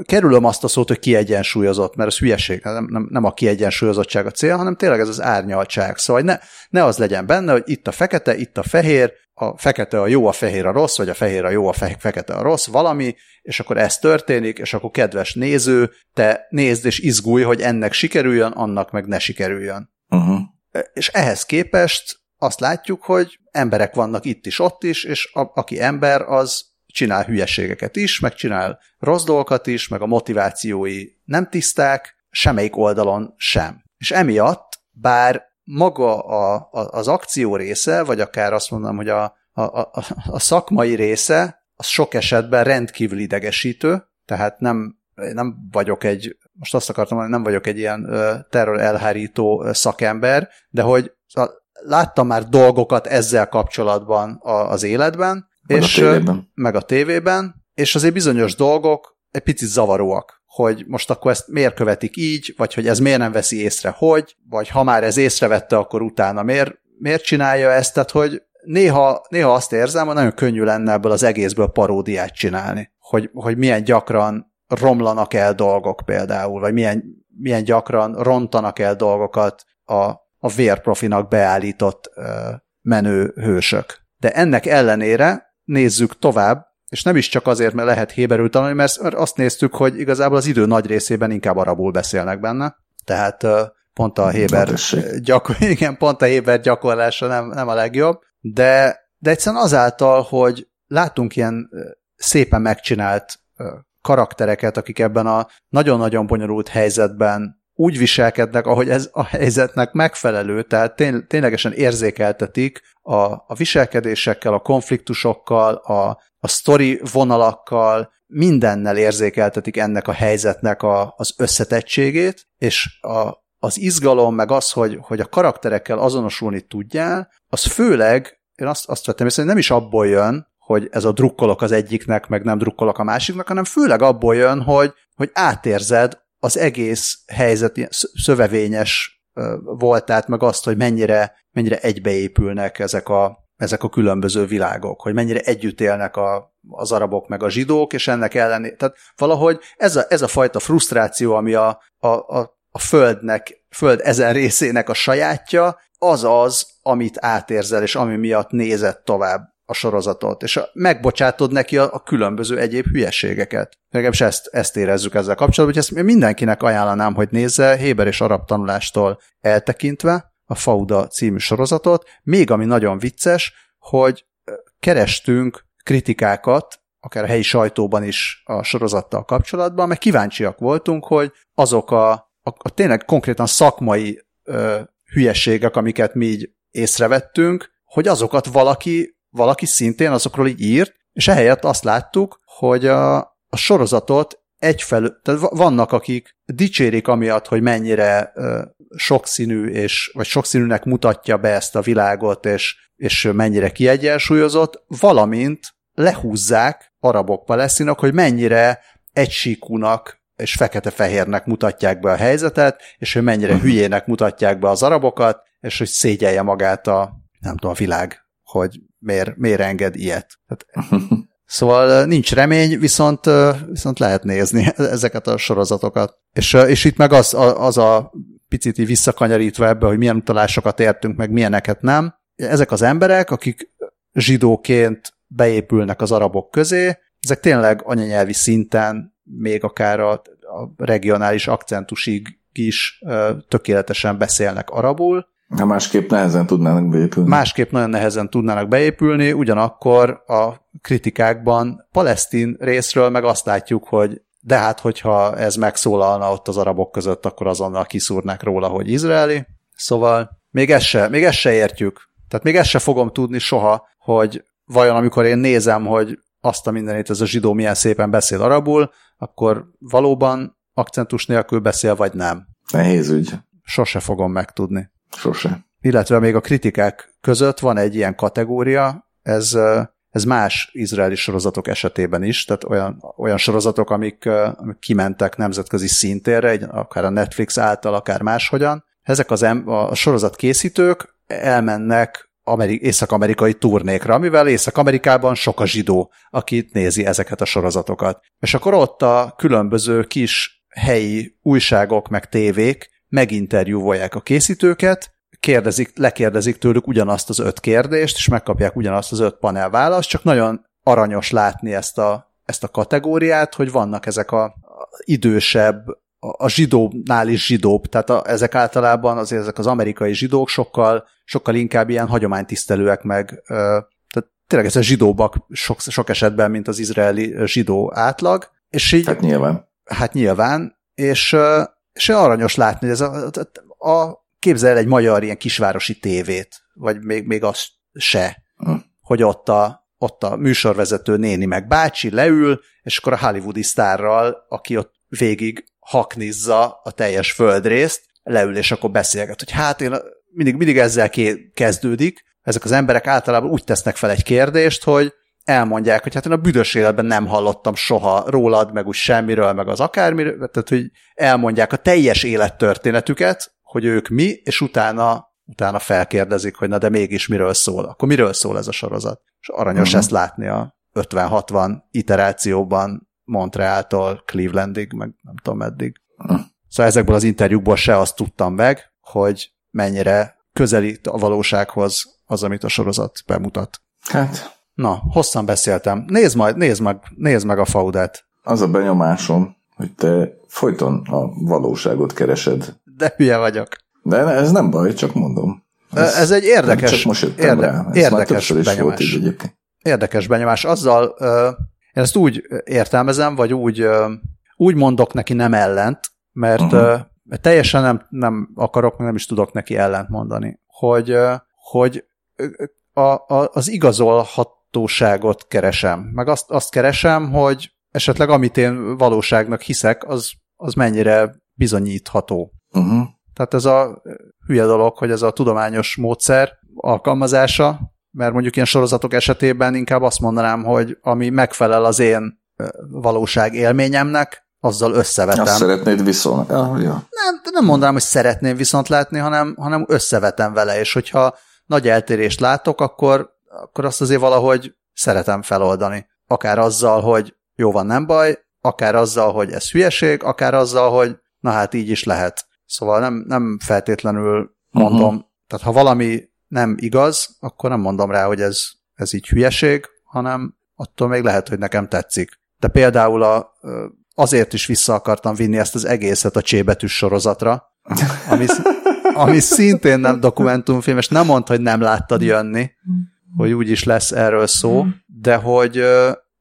kerülöm azt a szót, hogy kiegyensúlyozott, mert ez hülyeség, nem, nem, nem a kiegyensúlyozottság a cél, hanem tényleg ez az árnyaltság. Szóval ne, ne az legyen benne, hogy itt a fekete, itt a fehér, a fekete a jó, a fehér a rossz, vagy a fehér a jó, a fe- fekete a rossz, valami, és akkor ez történik, és akkor kedves néző, te nézd és izgulj, hogy ennek sikerüljön, annak meg ne sikerüljön. Uh-huh. És ehhez képest azt látjuk, hogy emberek vannak itt is, ott is, és a, aki ember, az csinál hülyeségeket is, meg csinál rossz dolgokat is, meg a motivációi nem tiszták, semmelyik oldalon sem. És emiatt, bár maga a, a, az akció része, vagy akár azt mondom, hogy a, a, a, a szakmai része, az sok esetben rendkívül idegesítő, tehát nem, nem vagyok egy, most azt akartam mondani, nem vagyok egy ilyen terror elhárító szakember, de hogy a, láttam már dolgokat ezzel kapcsolatban a, az életben, Meg és, a tévében. meg a tévében, és azért bizonyos dolgok egy picit zavaróak, hogy most akkor ezt miért követik így, vagy hogy ez miért nem veszi észre, hogy, vagy ha már ez észrevette, akkor utána miért, miért csinálja ezt, tehát hogy néha, néha azt érzem, hogy nagyon könnyű lenne ebből az egészből paródiát csinálni, hogy, hogy milyen gyakran romlanak el dolgok például, vagy milyen, milyen gyakran rontanak el dolgokat a, a vérprofinak beállított ö, menő hősök. De ennek ellenére nézzük tovább, és nem is csak azért, mert lehet héberül tanulni, mert azt néztük, hogy igazából az idő nagy részében inkább arabul beszélnek benne. Tehát pont a héber, gyakor, igen, pont a héber gyakorlása nem, nem a legjobb, de, de egyszerűen azáltal, hogy látunk ilyen szépen megcsinált karaktereket, akik ebben a nagyon-nagyon bonyolult helyzetben úgy viselkednek, ahogy ez a helyzetnek megfelelő, tehát tény, ténylegesen érzékeltetik a, a viselkedésekkel, a konfliktusokkal, a, a sztori vonalakkal, mindennel érzékeltetik ennek a helyzetnek a, az összetettségét, és a, az izgalom, meg az, hogy, hogy a karakterekkel azonosulni tudjál, az főleg, én azt, azt vettem észre, hogy nem is abból jön, hogy ez a drukkolok az egyiknek, meg nem drukkolok a másiknak, hanem főleg abból jön, hogy, hogy átérzed az egész helyzet szövevényes voltát, meg azt, hogy mennyire, mennyire egybeépülnek ezek a, ezek a különböző világok, hogy mennyire együtt élnek a, az arabok meg a zsidók, és ennek ellenére, tehát valahogy ez a, ez a fajta frusztráció, ami a, a, a, a földnek, föld ezen részének a sajátja, az az, amit átérzel, és ami miatt nézett tovább a sorozatot, és megbocsátod neki a, a különböző egyéb hülyeségeket. Legalábbis ezt, ezt érezzük ezzel kapcsolatban, hogy ezt mindenkinek ajánlanám, hogy nézze Héber és arab tanulástól eltekintve a Fauda című sorozatot, még ami nagyon vicces, hogy kerestünk kritikákat, akár a helyi sajtóban is a sorozattal kapcsolatban, meg kíváncsiak voltunk, hogy azok a, a, a tényleg konkrétan szakmai ö, hülyeségek, amiket mi így észrevettünk, hogy azokat valaki valaki szintén azokról így írt, és ehelyett azt láttuk, hogy a, a sorozatot egyfelől, tehát vannak, akik dicsérik amiatt, hogy mennyire ö, sokszínű, és, vagy sokszínűnek mutatja be ezt a világot, és, és mennyire kiegyensúlyozott, valamint lehúzzák arabok palesztinok, hogy mennyire egysíkúnak és fekete-fehérnek mutatják be a helyzetet, és hogy mennyire mhm. hülyének mutatják be az arabokat, és hogy szégyelje magát a, nem tudom, a világ, hogy miért, miért enged ilyet. Tehát, szóval nincs remény, viszont, viszont lehet nézni ezeket a sorozatokat. És, és itt meg az, az a picit visszakanyarítva ebbe, hogy milyen utalásokat értünk, meg milyeneket nem. Ezek az emberek, akik zsidóként beépülnek az arabok közé, ezek tényleg anyanyelvi szinten, még akár a, a regionális akcentusig is tökéletesen beszélnek arabul, Ha másképp nehezen tudnának beépülni. Másképp nagyon nehezen tudnának beépülni, ugyanakkor a kritikákban palesztin részről meg azt látjuk, hogy de hát, hogyha ez megszólalna ott az arabok között, akkor azonnal kiszúrnák róla, hogy izraeli. Szóval még ezt se, még ezt se értjük. Tehát még ezt se fogom tudni soha, hogy vajon amikor én nézem, hogy azt a mindenét ez a zsidó milyen szépen beszél arabul, akkor valóban akcentus nélkül beszél, vagy nem. Nehéz ügy. Sose fogom megtudni. Sose. Illetve még a kritikák között van egy ilyen kategória, ez, ez más izraeli sorozatok esetében is, tehát olyan, olyan sorozatok, amik, amik kimentek nemzetközi szintérre, egy, akár a Netflix által, akár máshogyan. Ezek az em, a sorozat készítők elmennek Ameri- észak-amerikai turnékra, amivel Észak-Amerikában sok a zsidó, aki nézi ezeket a sorozatokat. És akkor ott a különböző kis helyi újságok meg tévék meginterjúvolják a készítőket, kérdezik, lekérdezik tőlük ugyanazt az öt kérdést, és megkapják ugyanazt az öt panel választ, csak nagyon aranyos látni ezt a, ezt a kategóriát, hogy vannak ezek a, a idősebb, a, a zsidónál is zsidóbb, tehát a, ezek általában azért ezek az amerikai zsidók sokkal, sokkal inkább ilyen hagyománytisztelőek meg, ö, tehát tényleg ez a zsidóbbak sok, sok esetben, mint az izraeli zsidó átlag, és így... Hát nyilván. Hát nyilván, és és aranyos látni, ez a, a, a képzel egy magyar ilyen kisvárosi tévét, vagy még, még az se, hm. hogy ott a, ott a műsorvezető néni meg bácsi leül, és akkor a hollywoodi sztárral, aki ott végig haknizza a teljes földrészt, leül, és akkor beszélget, hogy hát én mindig, mindig ezzel kezdődik, ezek az emberek általában úgy tesznek fel egy kérdést, hogy elmondják, hogy hát én a büdös életben nem hallottam soha rólad, meg úgy semmiről, meg az akármiről, tehát hogy elmondják a teljes élettörténetüket, hogy ők mi, és utána utána felkérdezik, hogy na de mégis miről szól. Akkor miről szól ez a sorozat? És aranyos uh-huh. ezt látni a 50-60 iterációban Montrealtól Clevelandig, meg nem tudom meddig. Uh-huh. Szóval ezekből az interjúkból se azt tudtam meg, hogy mennyire közelít a valósághoz az, amit a sorozat bemutat. Hát, Na, hosszan beszéltem. Nézd majd, nézd meg, nézd meg a faudát. Az a benyomásom, hogy te folyton a valóságot keresed. De hülye vagyok. De ez nem baj, csak mondom. Ez, ez egy érdekes, csak most érde, rá. Ez érdekes benyomás. Volt így egyébként. Érdekes benyomás. Azzal uh, én ezt úgy értelmezem, vagy úgy, uh, úgy mondok neki nem ellent, mert uh-huh. uh, teljesen nem, nem akarok, nem is tudok neki ellent mondani, hogy, hogy a, a, az igazolhatóságot keresem, meg azt, azt keresem, hogy esetleg amit én valóságnak hiszek, az, az mennyire bizonyítható. Uh-huh. Tehát ez a hülye dolog, hogy ez a tudományos módszer alkalmazása, mert mondjuk ilyen sorozatok esetében inkább azt mondanám, hogy ami megfelel az én valóság élményemnek, azzal összevetem. Azt szeretnéd viszont. Ja, ja. Nem, nem mondanám, hogy szeretném viszont látni, hanem, hanem összevetem vele, és hogyha nagy eltérést látok, akkor, akkor azt azért valahogy szeretem feloldani. Akár azzal, hogy jó van, nem baj, akár azzal, hogy ez hülyeség, akár azzal, hogy na hát így is lehet. Szóval nem, nem feltétlenül mondom, uh-huh. tehát ha valami nem igaz, akkor nem mondom rá, hogy ez, ez így hülyeség, hanem attól még lehet, hogy nekem tetszik. De például a, azért is vissza akartam vinni ezt az egészet a csébetűs sorozatra, ami, ami szintén nem dokumentumfilm, és nem mond, hogy nem láttad jönni, hogy úgy is lesz erről szó, de hogy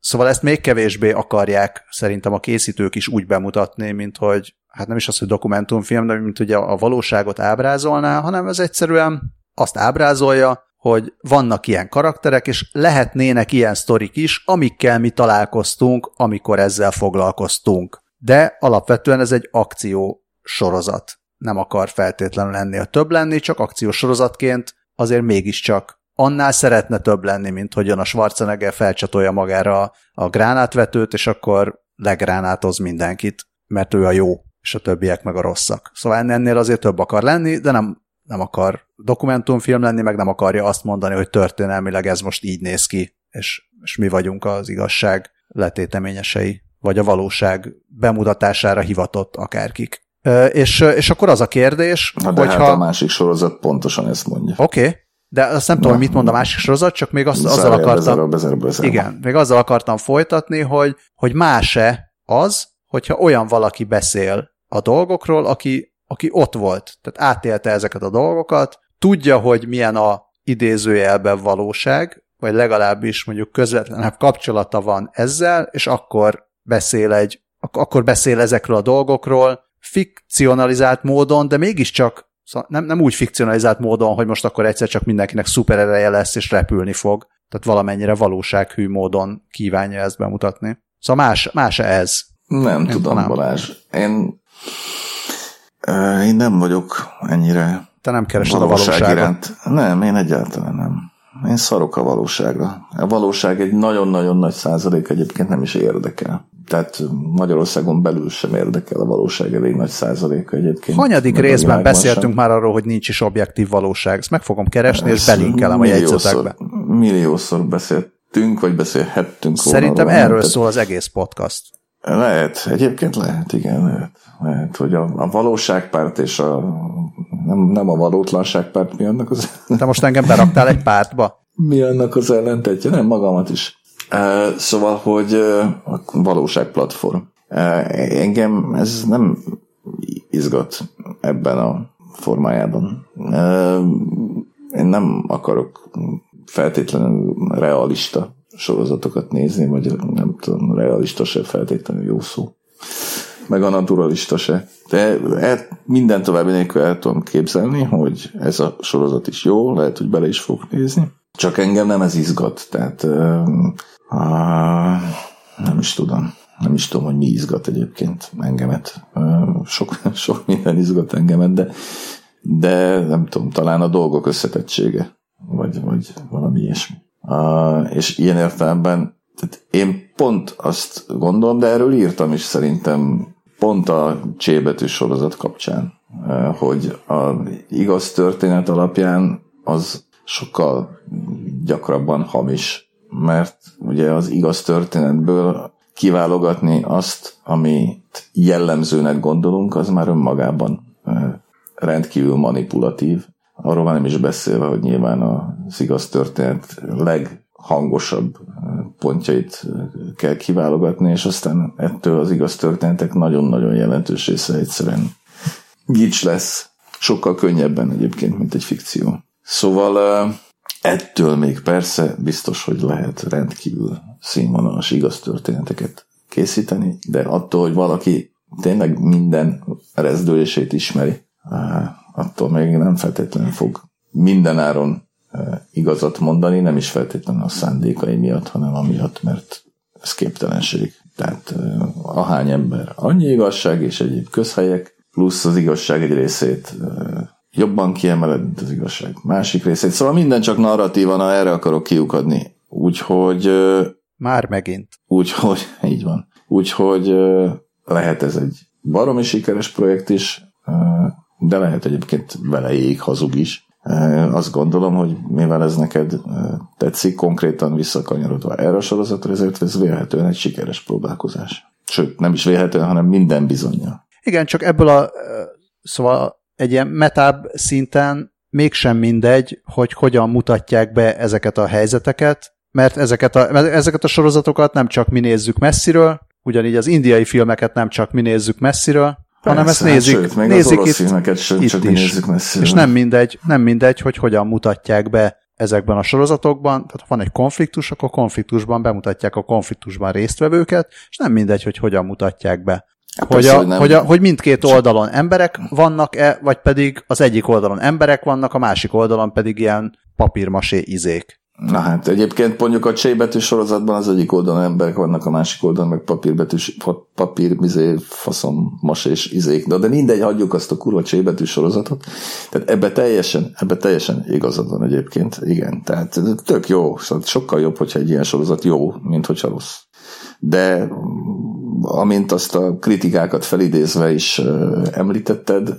szóval ezt még kevésbé akarják szerintem a készítők is úgy bemutatni, mint hogy hát nem is az, hogy dokumentumfilm, de mint ugye a valóságot ábrázolná, hanem ez egyszerűen azt ábrázolja, hogy vannak ilyen karakterek, és lehetnének ilyen sztorik is, amikkel mi találkoztunk, amikor ezzel foglalkoztunk. De alapvetően ez egy akció sorozat. Nem akar feltétlenül ennél több lenni, csak akciós sorozatként azért mégiscsak annál szeretne több lenni, mint hogyan a Schwarzenegger felcsatolja magára a, gránátvetőt, és akkor legránátoz mindenkit, mert ő a jó, és a többiek meg a rosszak. Szóval ennél azért több akar lenni, de nem nem akar dokumentumfilm lenni, meg nem akarja azt mondani, hogy történelmileg ez most így néz ki, és, és mi vagyunk az igazság letéteményesei, vagy a valóság bemutatására hivatott akárkik. És, és akkor az a kérdés, Na de hogyha... hát a másik sorozat pontosan ezt mondja. Oké, okay. De azt nem Na. tudom, hogy mit mond a másik sorozat, csak még azt, azzal akartam... Bezárva, bezárva, bezárva. Igen, még azzal akartam folytatni, hogy, hogy más-e az, hogyha olyan valaki beszél a dolgokról, aki aki ott volt, tehát átélte ezeket a dolgokat, tudja, hogy milyen a idézőjelben valóság, vagy legalábbis mondjuk közvetlenebb kapcsolata van ezzel, és akkor beszél egy, akkor beszél ezekről a dolgokról, fikcionalizált módon, de mégiscsak szóval nem, nem úgy fikcionalizált módon, hogy most akkor egyszer csak mindenkinek szuperereje lesz, és repülni fog. Tehát valamennyire valósághű módon kívánja ezt bemutatni. Szóval más, más ez. Nem Én tudom, nem. Balázs. Én én nem vagyok ennyire Te nem keresed a valóságot? Iránt. Nem, én egyáltalán nem. Én szarok a valóságra. A valóság egy nagyon-nagyon nagy százalék egyébként nem is érdekel. Tehát Magyarországon belül sem érdekel a valóság elég nagy százaléka egyébként. Hanyadik részben beszéltünk sem. már arról, hogy nincs is objektív valóság. Ezt meg fogom keresni, Ezt és belinkelem a jegyzetekbe. Milliószor beszéltünk, vagy beszélhettünk Szerintem volna erről szól az egész podcast. Lehet, egyébként lehet, igen, lehet. lehet hogy a, a valóságpárt és a nem, nem a valótlanságpárt, mi annak az... Te most engem beraktál egy pártba? Mi annak az ellentetje? Nem, magamat is. Szóval, hogy valóságplatform. Engem ez nem izgat ebben a formájában. Én nem akarok feltétlenül realista sorozatokat nézni, vagy nem tudom, realista se feltétlenül jó szó. Meg a naturalista se. De minden további nélkül el tudom képzelni, hogy ez a sorozat is jó, lehet, hogy bele is fog nézni. Csak engem nem ez izgat, tehát nem is tudom. Nem is tudom, hogy mi izgat egyébként engemet. Sok, sok minden izgat engemet, de, de nem tudom, talán a dolgok összetettsége, vagy, vagy valami ilyesmi. És ilyen értelemben tehát én pont azt gondolom, de erről írtam is szerintem pont a csébetű sorozat kapcsán, hogy a igaz történet alapján az sokkal gyakrabban hamis, mert ugye az igaz történetből kiválogatni azt, amit jellemzőnek gondolunk, az már önmagában rendkívül manipulatív, Arról már nem is beszélve, hogy nyilván az igaz történet leghangosabb pontjait kell kiválogatni, és aztán ettől az igaz történetek nagyon-nagyon jelentős része egyszerűen gics lesz. Sokkal könnyebben egyébként, mint egy fikció. Szóval ettől még persze biztos, hogy lehet rendkívül színvonalas igaz történeteket készíteni, de attól, hogy valaki tényleg minden rezdülését ismeri, attól még nem feltétlenül fog mindenáron igazat mondani, nem is feltétlenül a szándékai miatt, hanem amiatt, mert ez képtelenség. Tehát ahány ember, annyi igazság és egyéb közhelyek, plusz az igazság egy részét jobban kiemeled, mint az igazság másik részét. Szóval minden csak narratívan, erre akarok kiukadni. Úgyhogy... Már megint. Úgyhogy, így van. Úgyhogy lehet ez egy baromi sikeres projekt is, de lehet egyébként vele ég hazug is. Azt gondolom, hogy mivel ez neked tetszik, konkrétan visszakanyarodva erre a sorozatra, ezért ez vélhetően egy sikeres próbálkozás. Sőt, nem is vélhetően, hanem minden bizonyja. Igen, csak ebből a, szóval egy ilyen metább szinten mégsem mindegy, hogy hogyan mutatják be ezeket a helyzeteket, mert ezeket a, ezeket a sorozatokat nem csak mi nézzük messziről, ugyanígy az indiai filmeket nem csak mi nézzük messziről, Persze, hanem ezt nézik, sőt, még nézik az itt, filmeket sem itt csak is. nézzük messziről. És nem mindegy, nem mindegy, hogy hogyan mutatják be ezekben a sorozatokban, tehát ha van egy konfliktus, akkor konfliktusban bemutatják a konfliktusban résztvevőket, és nem mindegy, hogy hogyan mutatják be. Hát Hogy, persze, a, hogy nem. hogy, a, hogy mindkét oldalon emberek vannak-e, vagy pedig az egyik oldalon emberek vannak, a másik oldalon pedig ilyen papírmasé izék. Na hát egyébként mondjuk a csérbetű sorozatban az egyik oldalon emberek vannak, a másik oldalon meg papírbetűs, pa- papír, izé, faszom, mas és izék. De, de mindegy, hagyjuk azt a kurva csérbetű sorozatot. Tehát ebbe teljesen, ebbe teljesen igazad van egyébként. Igen, tehát tök jó. Szóval sokkal jobb, hogyha egy ilyen sorozat jó, mint hogyha rossz. De amint azt a kritikákat felidézve is említetted,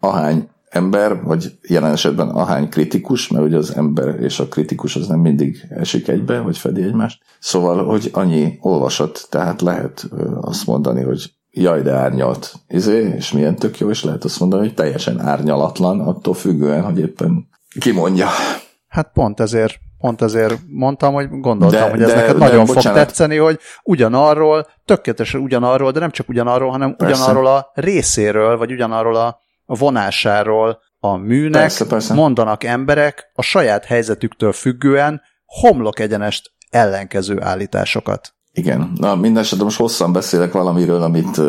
ahány ember, vagy jelen esetben ahány kritikus, mert ugye az ember és a kritikus az nem mindig esik egybe, vagy fedi egymást. Szóval, hogy annyi olvasat, tehát lehet azt mondani, hogy jaj, de árnyalt, izé, és milyen tök jó, és lehet azt mondani, hogy teljesen árnyalatlan, attól függően, hogy éppen ki mondja. Hát pont ezért, pont ezért mondtam, hogy gondoltam, De- hogy ez de- neked de nagyon fog bocsánat. tetszeni, hogy ugyanarról, tökéletesen ugyanarról, de nem csak ugyanarról, hanem Persze. ugyanarról a részéről, vagy ugyanarról a a vonásáról a műnek Persze, persze. mondanak emberek a saját helyzetüktől függően homlok egyenest ellenkező állításokat. Igen, na minden esetre most hosszan beszélek valamiről, amit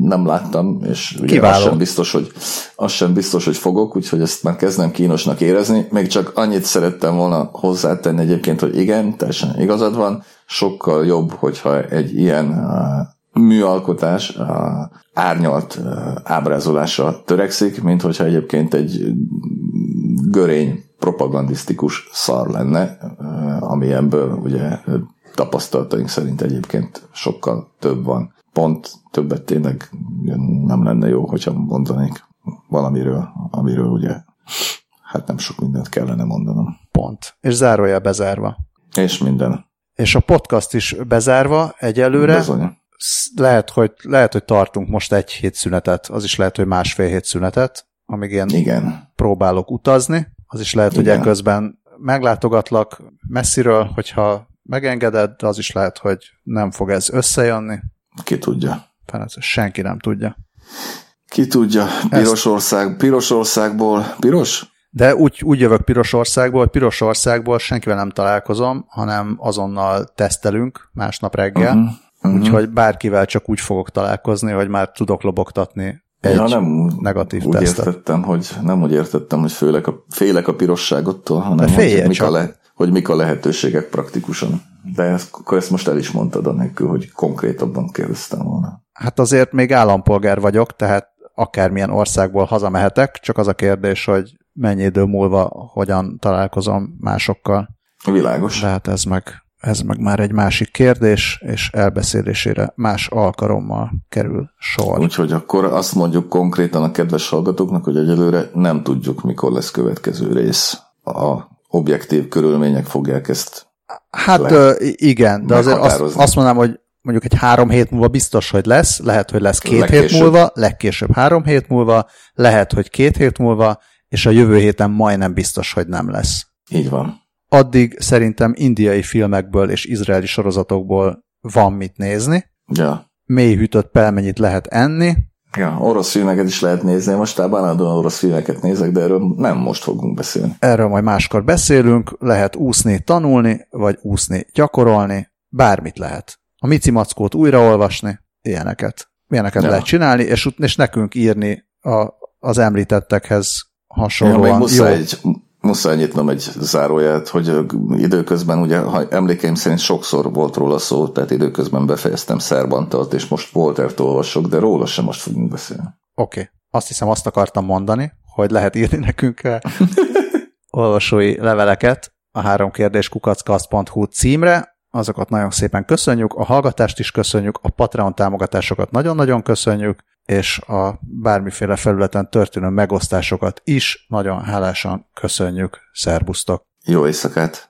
nem láttam, és ugye Kiváló. az sem, biztos, hogy, az sem biztos, hogy fogok, úgyhogy ezt már kezdem kínosnak érezni. Még csak annyit szerettem volna hozzátenni egyébként, hogy igen, teljesen igazad van, sokkal jobb, hogyha egy ilyen műalkotás árnyalt ábrázolásra törekszik, mint hogyha egyébként egy görény propagandisztikus szar lenne, ami ebből ugye tapasztalataink szerint egyébként sokkal több van. Pont többet tényleg nem lenne jó, hogyha mondanék valamiről, amiről ugye hát nem sok mindent kellene mondanom. Pont. És zárójel bezárva. És minden. És a podcast is bezárva egyelőre. Bizony. Lehet hogy, lehet, hogy tartunk most egy hét szünetet, az is lehet, hogy másfél hét szünetet, amíg én Igen. próbálok utazni, az is lehet, hogy Igen. eközben meglátogatlak messziről, hogyha megengeded, de az is lehet, hogy nem fog ez összejönni. Ki tudja. Ezt senki nem tudja. Ki tudja. Pirosország, Pirosországból. Piros? De úgy, úgy jövök Pirosországból, hogy Pirosországból senkivel nem találkozom, hanem azonnal tesztelünk másnap reggel. Mhm. úgyhogy bárkivel csak úgy fogok találkozni, hogy már tudok lobogtatni egy ja, nem negatív úgy tesztet. értettem, hogy nem úgy értettem, hogy félek a, félek a pirosságottól, hanem De hogy, mik a csak. le, hogy mik a lehetőségek praktikusan. De ezt, akkor ezt most el is mondtad, anélkül, hogy konkrétabban kérdeztem volna. Hát azért még állampolgár vagyok, tehát akármilyen országból hazamehetek, csak az a kérdés, hogy mennyi idő múlva hogyan találkozom másokkal. Világos. De hát ez meg, ez meg már egy másik kérdés, és elbeszélésére más alkalommal kerül sor. Úgyhogy akkor azt mondjuk konkrétan a kedves hallgatóknak, hogy egyelőre nem tudjuk, mikor lesz következő rész. A objektív körülmények fogják ezt. Hát le- igen, de azért azt, azt mondanám, hogy mondjuk egy három hét múlva biztos, hogy lesz, lehet, hogy lesz két hét Legkésőbb. múlva, legkésőbb három hét múlva, lehet, hogy két hét múlva, és a jövő héten majdnem biztos, hogy nem lesz. Így van. Addig szerintem indiai filmekből és izraeli sorozatokból van mit nézni, Ja. mély hűtött pelmenyit lehet enni, Ja, orosz filmeket is lehet nézni. Mostában állandóan orosz filmeket nézek, de erről nem most fogunk beszélni. erről majd máskor beszélünk, lehet úszni, tanulni, vagy úszni, gyakorolni, bármit lehet. A Mici Mackót újraolvasni, ilyeneket. milyeneket ja. lehet csinálni, és, és nekünk írni a, az említettekhez hasonlóan. Ja, még muszáj, egy, muszáj nyitnom egy záróját, hogy időközben, ugye, ha emlékeim szerint sokszor volt róla szó, tehát időközben befejeztem Szerbantalt, és most Voltert olvasok, de róla sem most fogunk beszélni. Oké. Okay. Azt hiszem, azt akartam mondani, hogy lehet írni nekünk olvasói leveleket a három kérdés kukackasz.hu címre, azokat nagyon szépen köszönjük, a hallgatást is köszönjük, a Patreon támogatásokat nagyon-nagyon köszönjük, és a bármiféle felületen történő megosztásokat is nagyon hálásan köszönjük. Szerbusztok! Jó éjszakát!